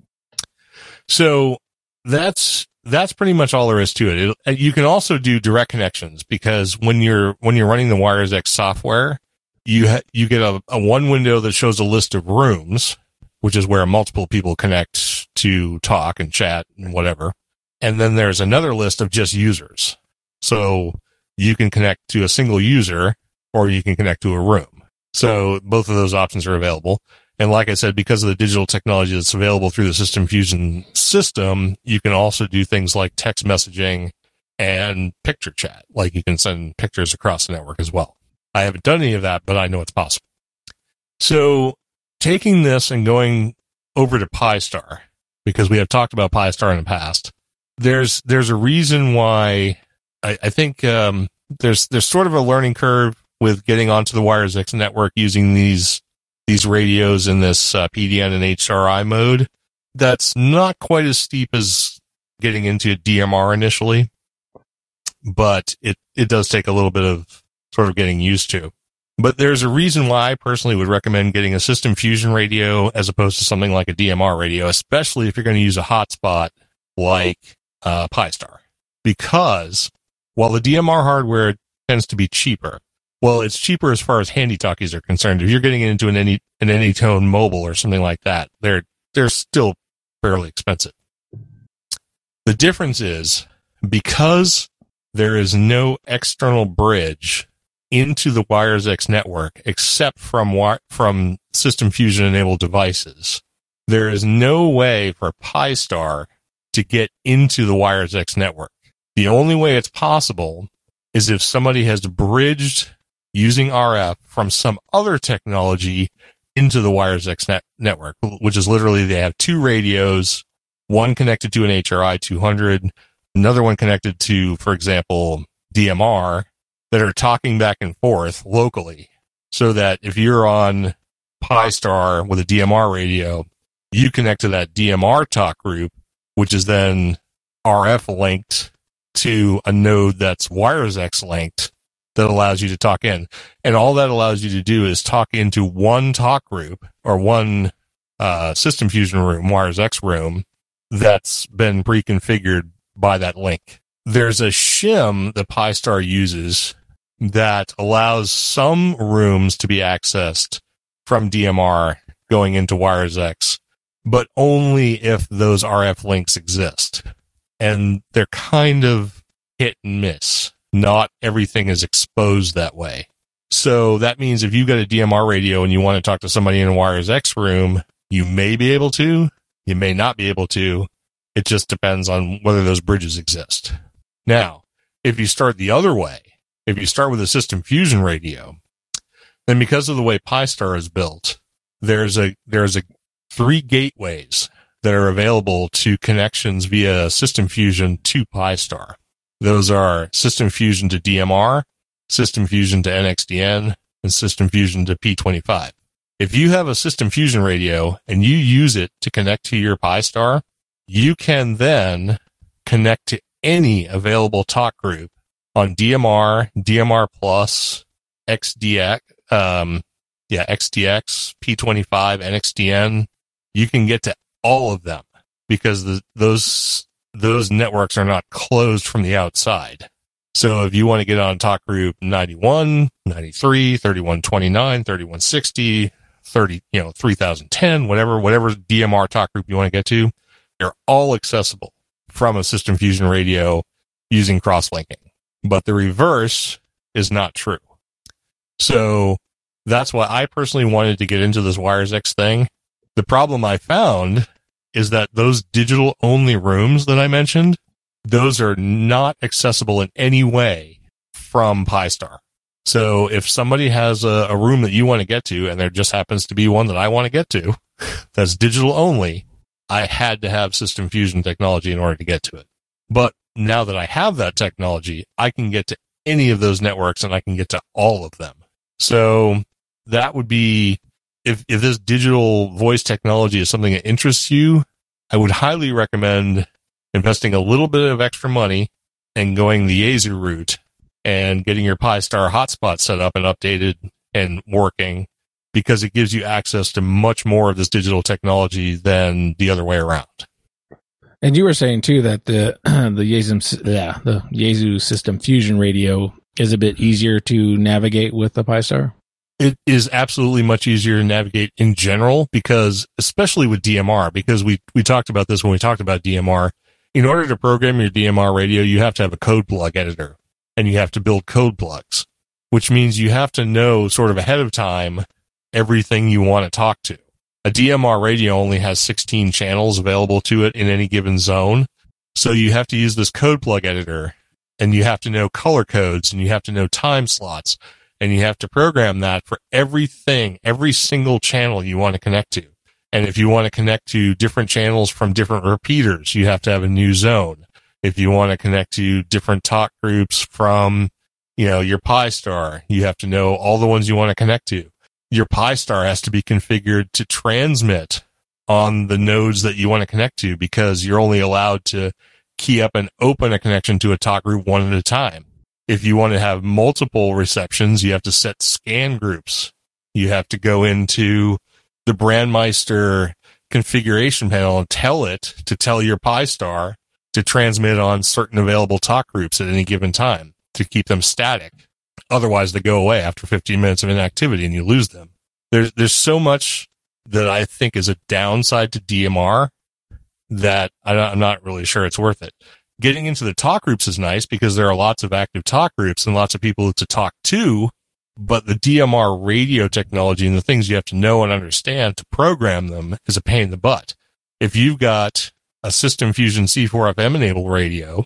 [SPEAKER 2] So that's that's pretty much all there is to it. it. You can also do direct connections because when you're when you're running the Wires X software, you ha- you get a, a one window that shows a list of rooms, which is where multiple people connect to talk and chat and whatever. And then there's another list of just users. So you can connect to a single user or you can connect to a room. So both of those options are available. And like I said, because of the digital technology that's available through the System Fusion system, you can also do things like text messaging and picture chat. Like you can send pictures across the network as well. I haven't done any of that, but I know it's possible. So taking this and going over to Pi-Star, because we have talked about Pi-Star in the past, there's, there's a reason why I, I think, um, there's, there's sort of a learning curve with getting onto the Wires X network using these these radios in this uh, PDN and HRI mode. That's not quite as steep as getting into DMR initially, but it it does take a little bit of sort of getting used to. But there's a reason why I personally would recommend getting a system fusion radio as opposed to something like a DMR radio, especially if you're going to use a hotspot like uh, Pi-Star, because while the DMR hardware tends to be cheaper, well, it's cheaper as far as handy talkies are concerned. If you're getting into an any an Anytone mobile or something like that, they're they're still fairly expensive. The difference is because there is no external bridge into the Wires X network except from from System Fusion enabled devices. There is no way for Pi-Star to get into the Wires X network. The only way it's possible is if somebody has bridged using RF from some other technology into the Wires X net- network, which is literally they have two radios, one connected to an HRI 200, another one connected to, for example, DMR that are talking back and forth locally so that if you're on Pi-Star with a DMR radio, you connect to that DMR talk group, which is then RF linked to a node that's Wires X linked that allows you to talk in. And all that allows you to do is talk into one talk group or one uh, system fusion room, Wires X room that's been pre-configured by that link. There's a shim that Pi-Star uses that allows some rooms to be accessed from DMR going into Wires X, but only if those RF links exist. And they're kind of hit and miss not everything is exposed that way. So that means if you've got a DMR radio and you want to talk to somebody in a Wires X room, you may be able to, you may not be able to. It just depends on whether those bridges exist. Now, if you start the other way, if you start with a system fusion radio, then because of the way Pi-Star is built, there's a, there's a three gateways that are available to connections via system fusion to Pi-Star. Those are System Fusion to DMR, System Fusion to NXDN, and System Fusion to P25. If you have a System Fusion radio and you use it to connect to your Pi-Star, you can then connect to any available talk group on DMR, DMR Plus, XDX, um, yeah, XDX, P25, NXDN. You can get to all of them because the, those those networks are not closed from the outside. So if you want to get on talk group 91, 93, 3129, 3160, 30, you know, 3010, whatever, whatever DMR talk group you want to get to, they're all accessible from a system fusion radio using cross linking. But the reverse is not true. So that's why I personally wanted to get into this Wires X thing. The problem I found is that those digital only rooms that I mentioned, those are not accessible in any way from Pi-Star. So if somebody has a, a room that you want to get to and there just happens to be one that I want to get to that's digital only, I had to have system fusion technology in order to get to it. But now that I have that technology, I can get to any of those networks and I can get to all of them. So that would be if if this digital voice technology is something that interests you, I would highly recommend investing a little bit of extra money and going the Yaesu route and getting your Pi-Star hotspot set up and updated and working because it gives you access to much more of this digital technology than the other way around.
[SPEAKER 4] And you were saying too that the the Yaesu yeah the Yaesu system fusion radio is a bit easier to navigate with the Pi-Star.
[SPEAKER 2] It is absolutely much easier to navigate in general because, especially with DMR, because we we talked about this when we talked about DMR. In order to program your DMR radio, you have to have a code plug editor, and you have to build code plugs, which means you have to know sort of ahead of time everything you want to talk to. A DMR radio only has 16 channels available to it in any given zone. So you have to use this code plug editor and you have to know color codes and you have to know time slots and you have to program that for everything, every single channel you want to connect to. And if you want to connect to different channels from different repeaters, you have to have a new zone. If you want to connect to different talk groups from, you know, your Pi-Star, you have to know all the ones you want to connect to your Pi-Star has to be configured to transmit on the nodes that you want to connect to because you're only allowed to key up and open a connection to a talk group one at a time. If you want to have multiple receptions, you have to set scan groups. You have to go into the Brandmeister configuration panel and tell it to tell your Pi-Star to transmit on certain available talk groups at any given time to keep them static. Otherwise, they go away after 15 minutes of inactivity and you lose them. There's, there's so much that I think is a downside to DMR that I'm not really sure it's worth it. Getting into the talk groups is nice because there are lots of active talk groups and lots of people to talk to, but the DMR radio technology and the things you have to know and understand to program them is a pain in the butt. If you've got a System Fusion C4FM enabled radio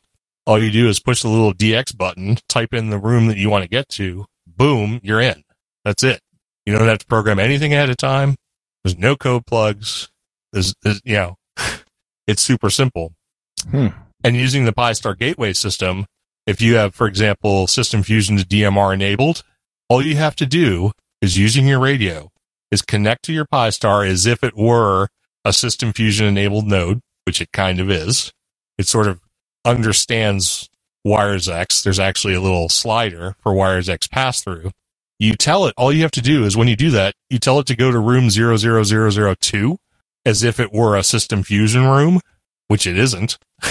[SPEAKER 2] all you do is push the little DX button, type in the room that you want to get to, boom, you're in. That's it. You don't have to program anything ahead of time. There's no code plugs. There's, there's you know, it's super simple.
[SPEAKER 4] Hmm.
[SPEAKER 2] And using the Pi-Star gateway system, if you have, for example, System Fusion DMR enabled, all you have to do is using your radio is connect to your Pi-Star as if it were a System Fusion enabled node, which it kind of is. It sort of understands WiresX. There's actually a little slider for WiresX pass through. You tell it, all you have to do is when you do that, you tell it to go to room 00002 as if it were a system fusion room, which it isn't.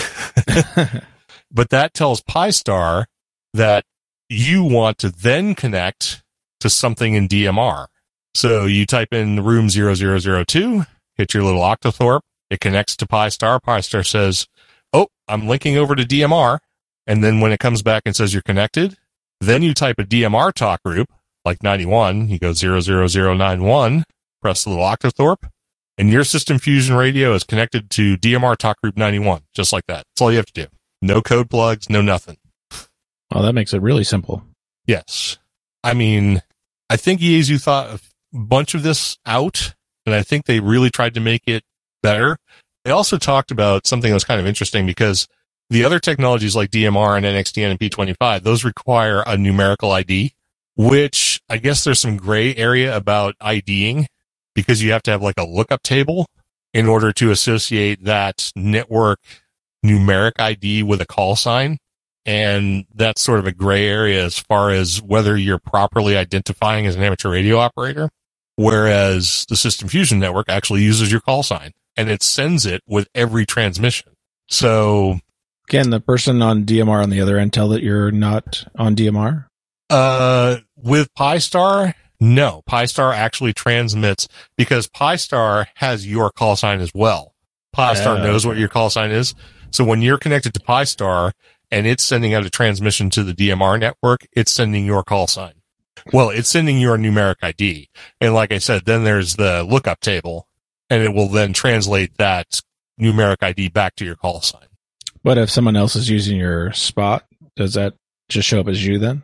[SPEAKER 2] but that tells Pi-Star that you want to then connect to something in DMR. So you type in room 0002, hit your little octothorpe. It connects to Pi-Star. Pi-Star says, oh, I'm linking over to DMR. And then when it comes back and says you're connected, then you type a DMR talk group like 91. You go 00091, press the little octothorpe, and your system fusion radio is connected to DMR talk group 91, just like that. That's all you have to do. No code plugs, no nothing.
[SPEAKER 4] Oh, that makes it really simple.
[SPEAKER 2] Yes. I mean, I think Yaesu thought a bunch of this out, and I think they really tried to make it better. They also talked about something that was kind of interesting because the other technologies like DMR and NXDN and P25, those require a numerical ID, which I guess there's some gray area about IDing because you have to have like a lookup table in order to associate that network numeric ID with a call sign. And that's sort of a gray area as far as whether you're properly identifying as an amateur radio operator. Whereas the System Fusion network actually uses your call sign and it sends it with every transmission. So
[SPEAKER 4] can the person on DMR on the other end tell that you're not on DMR?
[SPEAKER 2] Uh, with Pi-Star, no. Pi-Star actually transmits because Pi-Star has your call sign as well. Pi-Star
[SPEAKER 4] Oh,
[SPEAKER 2] knows what your call sign is. So when you're connected to Pi-Star and it's sending out a transmission to the DMR network, it's sending your call sign. Well, it's sending your numeric ID. And like I said, then there's the lookup table and it will then translate that numeric ID back to your call sign.
[SPEAKER 4] But if someone else is using your spot, does that just show up as you then?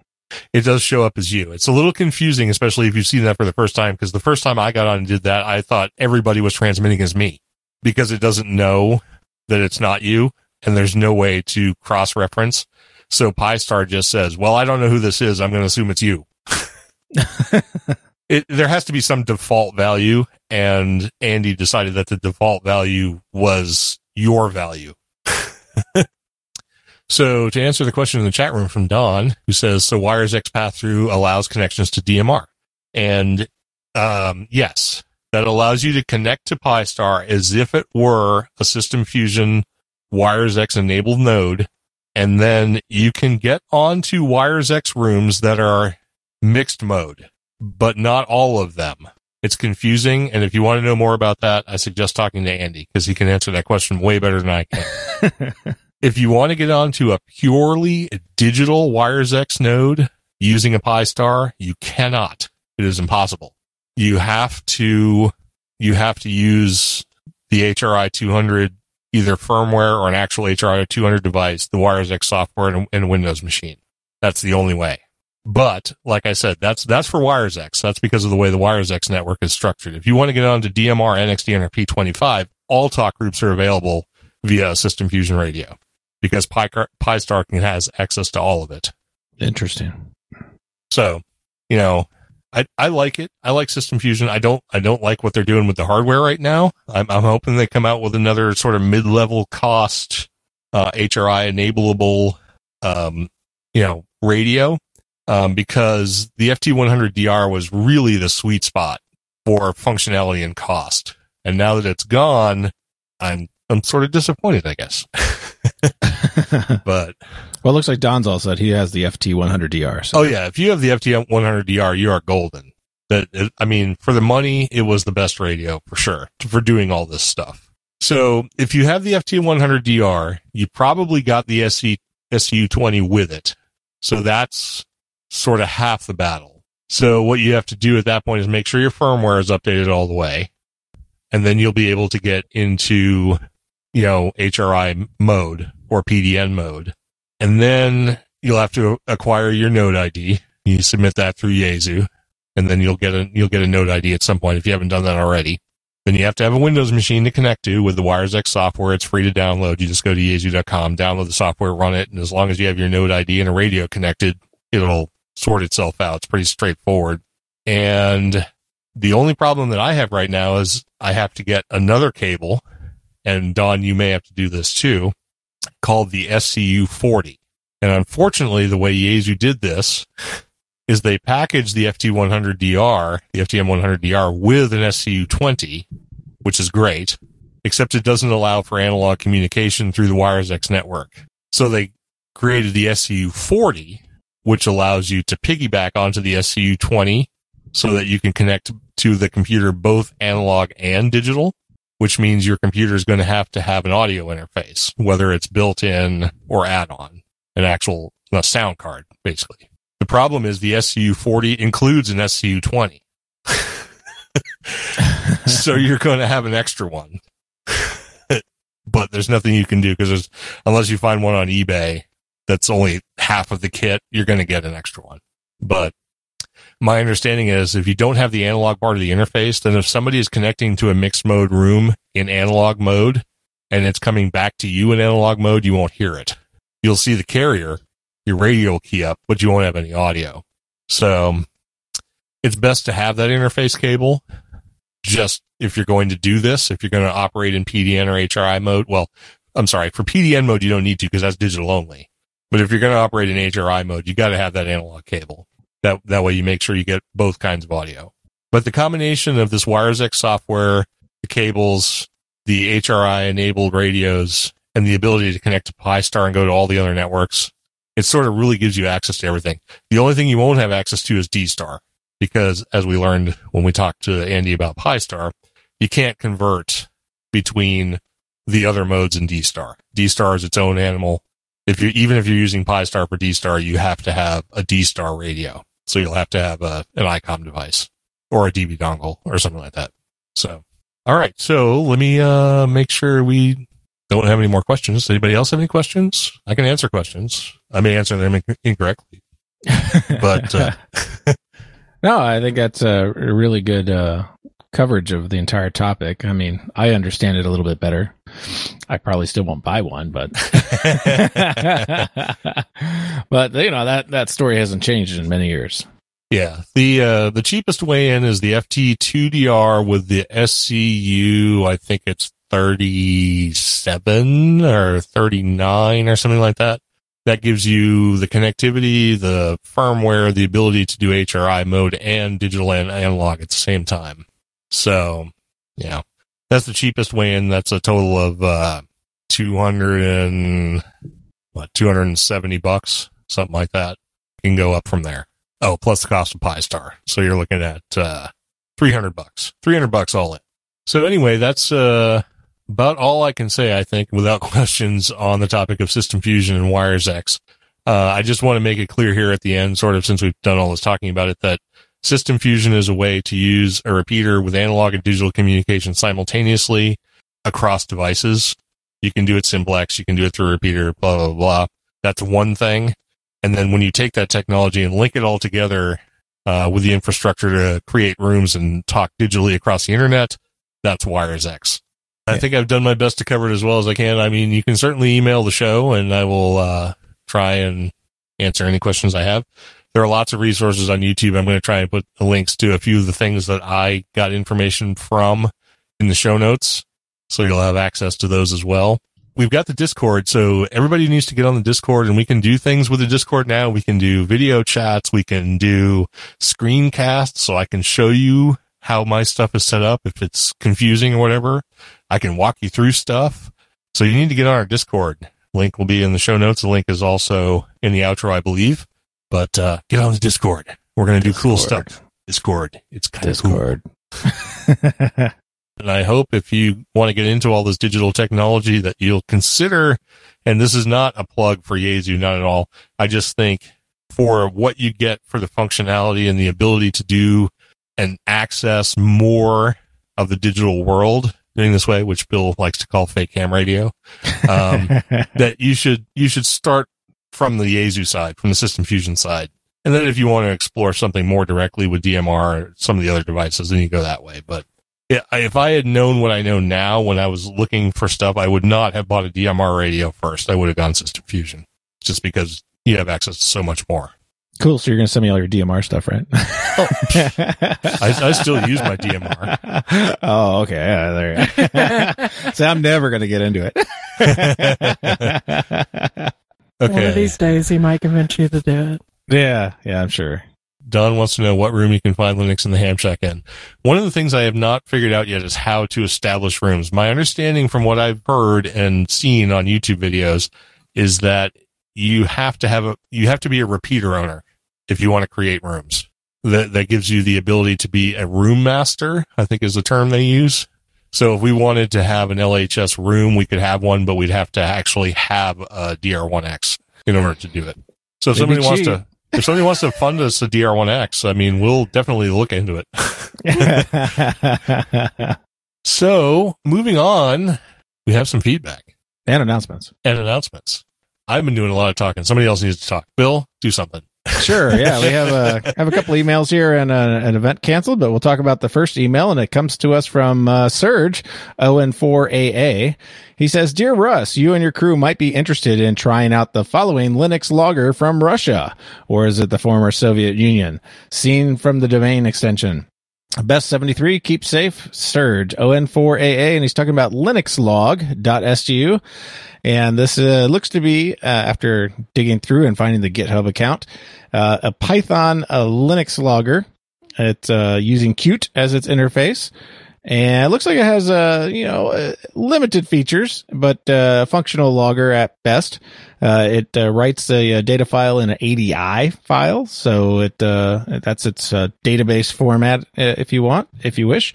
[SPEAKER 2] It does show up as you. It's a little confusing, especially if you've seen that for the first time, because the first time I got on and did that, I thought everybody was transmitting as me. because it doesn't know that it's not you and there's no way to cross reference. So Pi-Star just says, well, I don't know who this is. I'm going to assume it's you. it, there has to be some default value and Andy decided that the default value was your value. So to answer the question in the chat room from Don, who says, so Wires X path through allows connections to DMR. And, um, yes, that allows you to connect to Pi-Star as if it were a System Fusion Wires X enabled node. And then you can get onto Wires X rooms that are mixed mode, but not all of them. It's confusing. And if you want to know more about that, I suggest talking to Andy because he can answer that question way better than I can. if you want to get onto a purely digital Wires X node using a Pi-Star, you cannot. It is impossible. You have to, you have to use the HRI 200, either firmware or an actual HRI 200 device, the Wires X software and a Windows machine. That's the only way. But like I said, that's that's for Wires X. That's because of the way the Wires X network is structured. If you want to get onto DMR, NXDN, or P25, all talk groups are available via System Fusion Radio because Pi, Pi-Star has access to all of it.
[SPEAKER 4] Interesting.
[SPEAKER 2] So, you know, I, I like it. I like System Fusion. I don't I don't like what they're doing with the hardware right now. I'm, I'm hoping they come out with another sort of mid level cost uh, HRI enableable um, you know radio um, because the FT100DR was really the sweet spot for functionality and cost. And now that it's gone, I'm I'm sort of disappointed, I guess. but
[SPEAKER 4] well, it looks like Don's all said he has the FT100DR.
[SPEAKER 2] So. Oh yeah, if you have the FT100DR, you are golden. That I mean, for the money, it was the best radio for sure for doing all this stuff. So if you have the FT100DR, you probably got the SC, SU20 with it. So that's sort of half the battle. So what you have to do at that point is make sure your firmware is updated all the way. And then you'll be able to get into, you know, HRI mode or PDN mode. And then you'll have to acquire your node ID. You submit that through Yaesu and then you'll get a, you'll get a node ID at some point if you haven't done that already. Then you have to have a Windows machine to connect to with the WiresX software. It's free to download. You just go to yaesu.com, download the software, run it. And as long as you have your node ID and a radio connected, it'll sort itself out. It's pretty straightforward. And the only problem that I have right now is I have to get another cable. And Don, you may have to do this too, called the SCU 40. And unfortunately, the way Yaesu did this is they packaged the FT100DR, the FTM100DR with an SCU 20, which is great, except it doesn't allow for analog communication through the WiresX network. So they created the SCU 40, which allows you to piggyback onto the SCU 20 so that you can connect to the computer both analog and digital, which means your computer is going to have to have an audio interface, whether it's built in or add on, an actual a sound card, basically. The problem is the SCU 40 includes an SCU 20. so you're going to have an extra one. but there's nothing you can do because unless you find one on eBay that's only half of the kit, you're going to get an extra one. But my understanding is if you don't have the analog part of the interface, then if somebody is connecting to a mixed mode room in analog mode and it's coming back to you in analog mode, you won't hear it. You'll see the carrier, your radio will key up, but you won't have any audio. So it's best to have that interface cable just if you're going to do this, if you're going to operate in PDN or HRI mode. Well, I'm sorry, for PDN mode, you don't need to because that's digital only. But if you're going to operate in HRI mode, you got to have that analog cable. That, that way you make sure you get both kinds of audio. But the combination of this WiresX software, the cables, the HRI enabled radios, and the ability to connect to Pi-Star and go to all the other networks, it sort of really gives you access to everything. The only thing you won't have access to is D-Star because as we learned when we talked to Andy about Pi-Star, you can't convert between the other modes in D-Star. D-Star is its own animal if you even if you're using Pi-Star for D-Star, you have to have a D-Star radio. So you'll have to have a, an ICOM device or a DV dongle or something like that. So, all right. So let me, uh, make sure we don't have any more questions. Anybody else have any questions? I can answer questions. I may answer them incorrectly, but, uh,
[SPEAKER 4] no, I think that's a really good, uh, coverage of the entire topic. I mean, I understand it a little bit better. I probably still won't buy one, but but you know that that story hasn't changed in many years.
[SPEAKER 2] Yeah, the uh, the cheapest way in is the FT2DR with the SCU. I think it's thirty seven or thirty nine or something like that. That gives you the connectivity, the firmware, the ability to do HRI mode and digital and analog at the same time. So, yeah, that's the cheapest way in. That's a total of uh, two hundred and what two hundred and seventy bucks, something like that. You can go up from there. Oh, plus the cost of Pi-Star. So you're looking at, uh, 300 bucks, 300 bucks all in. So anyway, that's, uh, about all I can say, I think, without questions on the topic of System Fusion and WiresX. Uh, I just want to make it clear here at the end, sort of since we've done all this talking about it, that System Fusion is a way to use a repeater with analog and digital communication simultaneously across devices. You can do it simplex, you can do it through a repeater, blah, blah, blah. That's one thing. And then when you take that technology and link it all together uh, with the infrastructure to create rooms and talk digitally across the internet, that's WiresX. I
[SPEAKER 4] Yeah.
[SPEAKER 2] think I've done my best to cover it as well as I can. I mean, you can certainly email the show and I will uh, try and answer any questions I have. There are lots of resources on YouTube. I'm going to try and put links to a few of the things that I got information from in the show notes. So you'll have access to those as well we've got the Discord, so everybody needs to get on the Discord and we can do things with the Discord now. We can do video chats. We can do screencasts so I can show you how my stuff is set up. If it's confusing or whatever, I can walk you through stuff. So you need to get on our Discord. Link will be in the show notes. The link is also in the outro, I believe, but, uh, get on the Discord. We're going to do cool stuff. Discord. It's kind of cool.
[SPEAKER 4] Discord.
[SPEAKER 2] And I hope if you want to get into all this digital technology that you'll consider, and this is not a plug for Yaesu, not at all. I just think for what you get for the functionality and the ability to do and access more of the digital world doing this way, which Bill likes to call fake ham radio, um, that you should, you should start from the Yaesu side, from the system fusion side. And then if you want to explore something more directly with DMR or some of the other devices, then you go that way. But yeah, if I had known what I know now when I was looking for stuff, I would not have bought a DMR radio first. I would have gone System Fusion just because you have access to so much more.
[SPEAKER 4] cool. So you're going to send me all your DMR stuff, right? Oh.
[SPEAKER 2] I, I still use my DMR.
[SPEAKER 4] Oh, okay. Yeah, there. you go. so I'm never going to get into it.
[SPEAKER 3] One of these days, he might convince you to do it.
[SPEAKER 4] yeah, yeah, I'm sure.
[SPEAKER 2] Don wants to know what room you can find Linux in the ham shack in. One of the things I have not figured out yet is how to establish rooms. My understanding from what I've heard and seen on YouTube videos is that you have to have a, you have to be a repeater owner if you want to create rooms. That, that gives you the ability to be a room master, I think is the term they use. So if we wanted to have an LHS room, we could have one, but we'd have to actually have a DR1X in order to do it. So if somebody wants to, if somebody wants to fund us a DR1X, I mean, we'll definitely look into it. So moving on, we have some feedback
[SPEAKER 4] and announcements.
[SPEAKER 2] and announcements. I've been doing a lot of talking. Somebody else needs to talk. Bill, do something.
[SPEAKER 4] Sure. Yeah, we have a have a couple emails here and uh an event canceled, but we'll talk about the first email, and it comes to us from uh, Serge ON4AA. He says, "Dear Russ, you and your crew might be interested in trying out the following Linux logger from Russia, or is it the former Soviet Union? Seen from the domain extension." Best 73, keep safe, Serge, ON4AA, and he's talking about linuxlog.stu. And this uh, looks to be, uh, after digging through and finding the GitHub account, uh, a Python a Linux logger. It's uh, using Qt as its interface. And it looks like it has, uh, you know, uh, limited features, but uh, functional logger at best. It writes a, uh data file in an ADI file, so it that's its database format if you want, if you wish.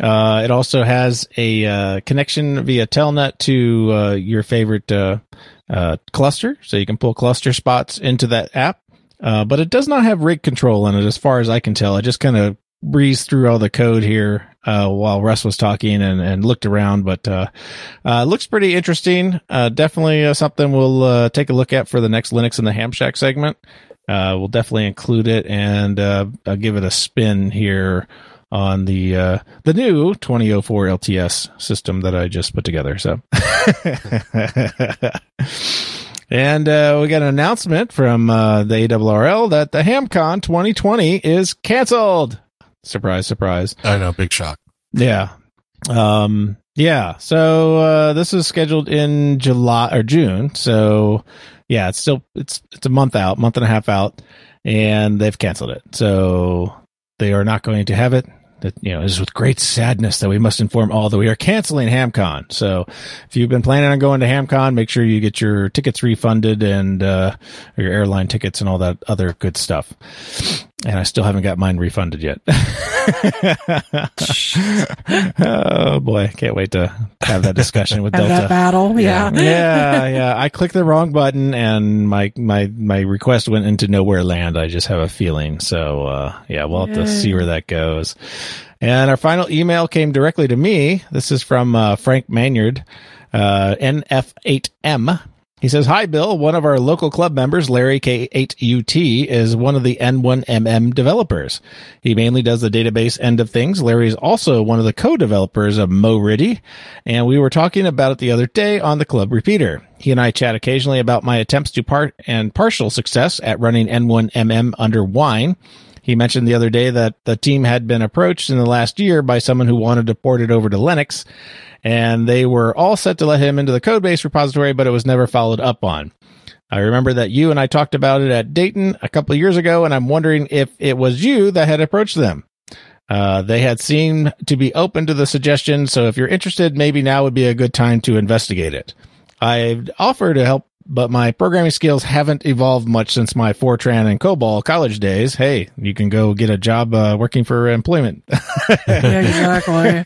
[SPEAKER 4] Uh, it also has a uh, connection via Telnet to uh, your favorite uh, uh, cluster, so you can pull cluster spots into that app. Uh, but it does not have rig control in it, as far as I can tell. I just kind of breezed through all the code here while Russ was talking and, and looked around, but looks pretty interesting. Definitely something we'll take a look at for the next Linux in the Ham Shack segment. We'll definitely include it and I'll give it a spin here on the uh, the new 2004 LTS system that I just put together. So, and uh, we got an announcement from uh, the ARRL that the HamCon 2020 is canceled. Surprise, surprise.
[SPEAKER 2] I know, big shock.
[SPEAKER 4] Yeah. Um, yeah. So, uh, this is scheduled in July or June. So, yeah, it's still, it's, it's a month out, month and a half out, and they've canceled it. So they are not going to have it that you know is with great sadness that we must inform all that we are canceling HamCon. So if you've been planning on going to HamCon, make sure you get your tickets refunded and uh, your airline tickets and all that other good stuff. And I still haven't got mine refunded yet. oh boy, can't wait to have that discussion with Delta.
[SPEAKER 3] that battle. Yeah.
[SPEAKER 4] yeah, yeah. I clicked the wrong button and my my my request went into nowhere land. I just have a feeling. So uh yeah, we'll have to see where that goes. And our final email came directly to me. This is from uh, Frank Maynard, uh, NF8M. He says, Hi, Bill. One of our local club members, Larry K8UT, is one of the N1MM developers. He mainly does the database end of things. Larry is also one of the co-developers of MoRTTY, and we were talking about it the other day on the club repeater. He and I chat occasionally about my attempts to part and partial success at running N1MM under Wine. He mentioned the other day that the team had been approached in the last year by someone who wanted to port it over to Linux, and they were all set to let him into the codebase repository, but it was never followed up on. I remember that you and I talked about it at Dayton a couple years ago, and I'm wondering if it was you that had approached them. Uh, they had seemed to be open to the suggestion, so if you're interested, maybe now would be a good time to investigate it. I've offered to help, but my programming skills haven't evolved much since my Fortran and COBOL college days. Hey, you can go get a job uh, working for employment.
[SPEAKER 3] Exactly.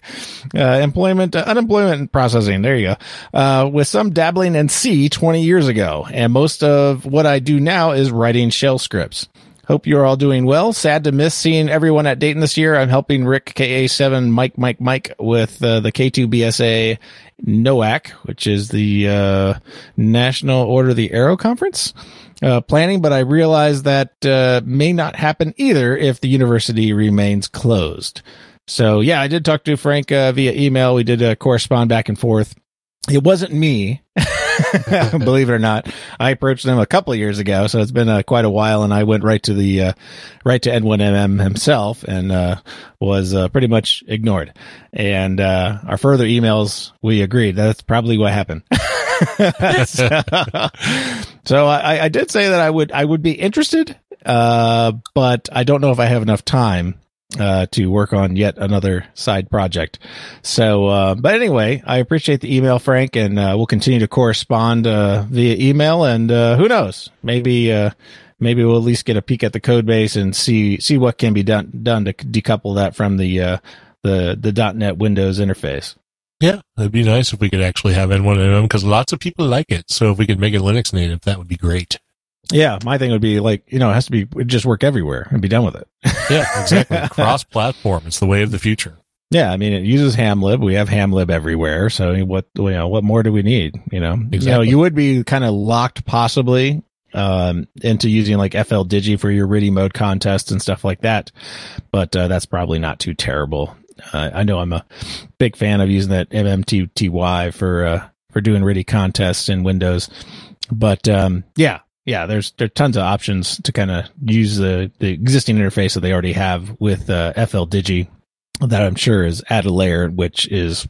[SPEAKER 4] uh, employment, uh, unemployment processing. There you go. Uh, with some dabbling in C 20 years ago. And most of what I do now is writing shell scripts. Hope you're all doing well. Sad to miss seeing everyone at Dayton this year. I'm helping Rick KA7 Mike Mike Mike with uh, the K2 BSA NOAC, which is the uh, National Order of the Arrow Conference uh, planning, but I realize that uh, may not happen either if the university remains closed. So yeah, I did talk to Frank uh, via email. We did uh, correspond back and forth. It wasn't me, believe it or not. I approached them a couple of years ago, so it's been uh, quite a while, and I went right to the uh, right to N1MM himself and uh, was uh, pretty much ignored. And uh, our further emails, we agreed that's probably what happened. so so I, I did say that I would I would be interested, uh, but I don't know if I have enough time uh, to work on yet another side project. So, uh, but anyway, I appreciate the email, Frank, and uh, we'll continue to correspond uh, via email. And uh, who knows, maybe uh, maybe we'll at least get a peek at the code base and see see what can be done done to decouple that from the uh, the the .NET Windows interface.
[SPEAKER 2] Yeah, it'd be nice if we could actually have N1MM because lots of people like it. So if we could make it Linux native, that would be great.
[SPEAKER 4] Yeah, my thing would be like you know it has to be just work everywhere and be done with it.
[SPEAKER 2] Yeah, exactly. Cross platform. It's the way of the future.
[SPEAKER 4] Yeah, I mean it uses Hamlib. We have Hamlib everywhere. So what you know, what more do we need? You know, you know, you would be kind of locked possibly um, into using like FL Digi for your RTTY mode contests and stuff like that, but uh, that's probably not too terrible. Uh, I know I'm a big fan of using that MMTTY for uh, for doing RTTY contests in Windows, but um, yeah. Yeah, there's there are tons of options to kind of use the, the existing interface that they already have with uh, FL Digi that I'm sure is add a layer, which is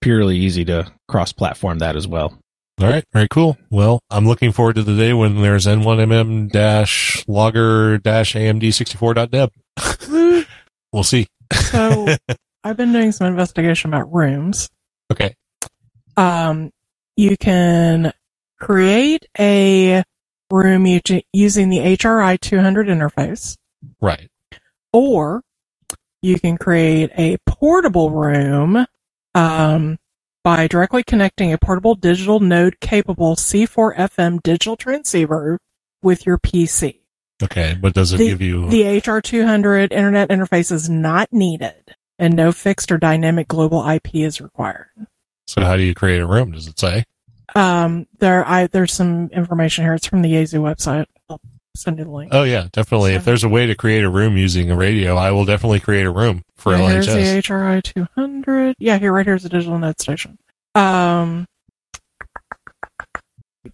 [SPEAKER 4] purely easy to cross platform that as well.
[SPEAKER 2] All right, very cool. Well, I'm looking forward to the day when there's N1MM dash logger dash AMD64.deb. we'll see.
[SPEAKER 3] So I've been doing some investigation about rooms.
[SPEAKER 2] Okay.
[SPEAKER 3] Um, you can create a room using the HRI 200 interface,
[SPEAKER 2] Right.
[SPEAKER 3] or you can create a portable room um, by directly connecting a portable digital node capable C4 FM digital transceiver with your PC.
[SPEAKER 2] Okay. But does it
[SPEAKER 3] The,
[SPEAKER 2] give you?
[SPEAKER 3] the HR200 internet interface is not needed, and no fixed or dynamic global IP is required.
[SPEAKER 2] so how do you create a room? Does it say?
[SPEAKER 3] Um, there, I there's some information here. It's from the Yaesu website. I'll send you the link.
[SPEAKER 2] Oh yeah, definitely. If there's a way to create a room using a radio, I will definitely create a room for
[SPEAKER 3] Yeah, here's the HRI 200. Yeah, here, right here's the digital note station. Um,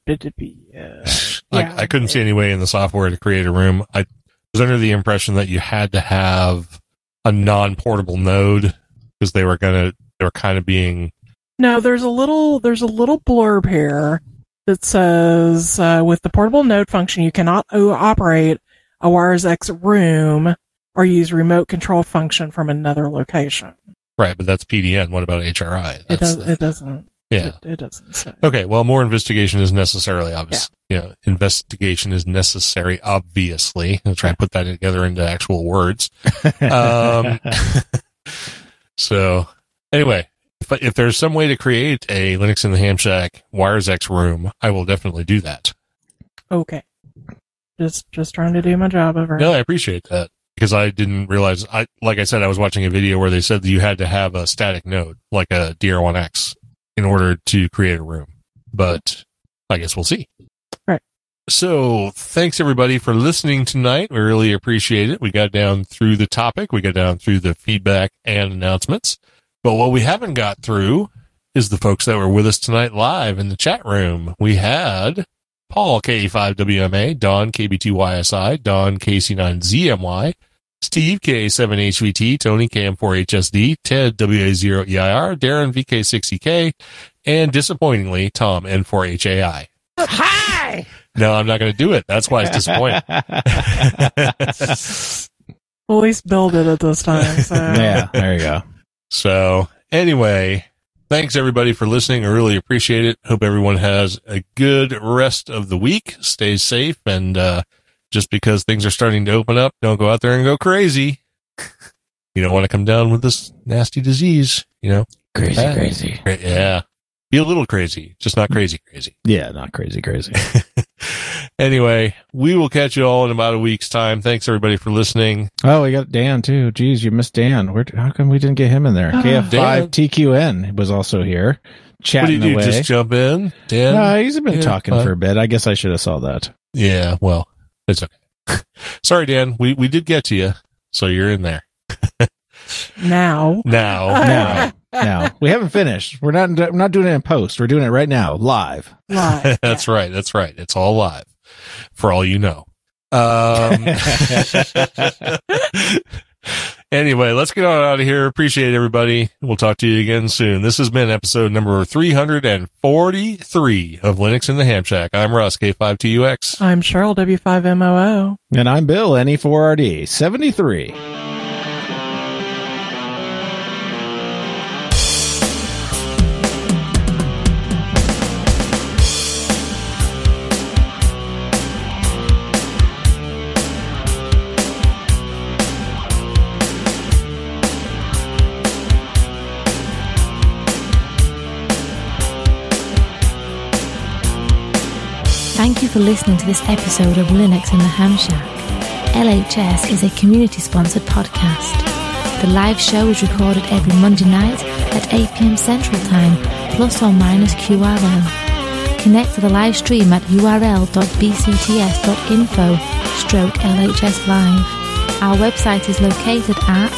[SPEAKER 3] yeah.
[SPEAKER 2] I,
[SPEAKER 3] Yeah.
[SPEAKER 2] I couldn't see any way in the software to create a room. I was under the impression that you had to have a non-portable node because they were gonna they were kind of being
[SPEAKER 3] No, there's a little there's a little blurb here that says uh, with the portable node function, you cannot o- operate a Wires X room or use remote control function from another location.
[SPEAKER 2] right, but that's PDN. What about HRI?
[SPEAKER 3] It does.
[SPEAKER 2] the-
[SPEAKER 3] It doesn't.
[SPEAKER 2] yeah.
[SPEAKER 3] It, it doesn't say.
[SPEAKER 2] Okay, well, more investigation is necessarily obvious. You know, investigation is necessary, obviously. I'll try and put that together into actual words. Um, so anyway, if, if there's some way to create a Linux in the Ham Shack Wires X room, I will definitely do that.
[SPEAKER 3] Okay. Just just trying to do my job over.
[SPEAKER 2] No, I appreciate that because I didn't realize. I like I said, I was watching a video where they said that you had to have a static node like a DR1X in order to create a room. But I guess we'll see.
[SPEAKER 3] Right.
[SPEAKER 2] So thanks everybody for listening tonight. We really appreciate it. We got down through the topic. We got down through the feedback and announcements. But what we haven't got through is the folks that were with us tonight live in the chat room. We had Paul KE5WMA, Don KB2YSI, Don KC9ZMY, Steve K7HVT, Tony KM4HSD, Ted WA0EIR, Darren VK60K, and disappointingly, Tom N4HAI.
[SPEAKER 4] Hi.
[SPEAKER 2] No, I'm not going to do it. That's why it's disappointing.
[SPEAKER 3] Well, at least build it at this time. So.
[SPEAKER 4] yeah, there you go.
[SPEAKER 2] So anyway, thanks everybody for listening. I really appreciate it. Hope everyone has a good rest of the week. Stay safe. And, uh, just because things are starting to open up, don't go out there and go crazy. You don't want to come down with this nasty disease, you know?
[SPEAKER 4] Crazy,
[SPEAKER 2] Bad.
[SPEAKER 4] crazy.
[SPEAKER 2] Yeah. Be a little crazy, just not crazy, crazy.
[SPEAKER 4] Yeah, not crazy, crazy.
[SPEAKER 2] anyway, we will catch you all in about a week's time. Thanks everybody for listening.
[SPEAKER 4] Oh, we got Dan too. Geez, you missed Dan. Where? How come we didn't get him in there?
[SPEAKER 3] Ah.
[SPEAKER 4] KF5 TQN was also here,
[SPEAKER 2] What do
[SPEAKER 4] chatting
[SPEAKER 2] you
[SPEAKER 4] away.
[SPEAKER 2] Just jump in? Dan?
[SPEAKER 4] no, he's been
[SPEAKER 2] Yeah,
[SPEAKER 4] talking
[SPEAKER 2] fine.
[SPEAKER 4] for a bit. I guess I should have saw that.
[SPEAKER 2] Yeah, well, it's okay. Sorry, Dan. We we did get to you, so you're in there
[SPEAKER 3] Now.
[SPEAKER 2] now.
[SPEAKER 4] Now, now we haven't finished. We're not. We're not doing it in post. We're doing it right now, live.
[SPEAKER 3] Live.
[SPEAKER 2] that's right. That's right. It's all live, for all you know. Um, anyway, let's get on out of here. Appreciate everybody. We'll talk to you again soon. This has been episode number 343 of Linux in the Ham Shack. I'm Russ, K5TUX.
[SPEAKER 3] I'm Cheryl, W5MOO.
[SPEAKER 4] And I'm Bill, NE4RD73.
[SPEAKER 1] Thank you for listening to this episode of Linux in the Ham Shack. LHS is a community sponsored podcast. The live show is recorded every Monday night at 8 pm Central Time, plus or minus QRL. Connect to the live stream at url.bcts.info stroke LHS Live. Our website is located at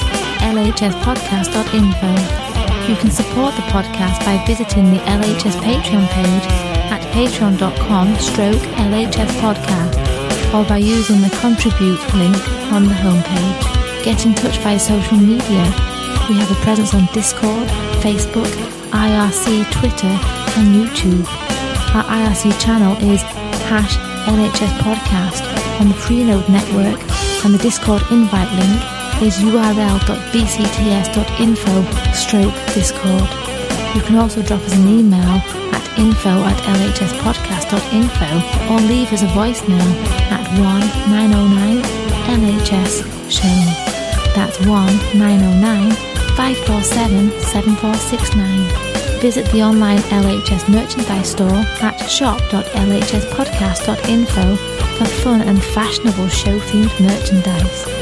[SPEAKER 1] lhspodcast.info. You can support the podcast by visiting the LHS Patreon page at patreon.com stroke LHS podcast or by using the contribute link on the homepage. Get in touch via social media. We have a presence on Discord, Facebook, IRC, Twitter and YouTube. Our IRC channel is hash LHS podcast on the Freenode network and the Discord invite link is url.bcts.info stroke discord. You can also drop us an email at info at lhspodcast.info or leave us a voicemail at 1-909-LHS show. That's 1-909-547-7469. Visit the online LHS merchandise store at shop.lhspodcast.info for fun and fashionable show-themed merchandise.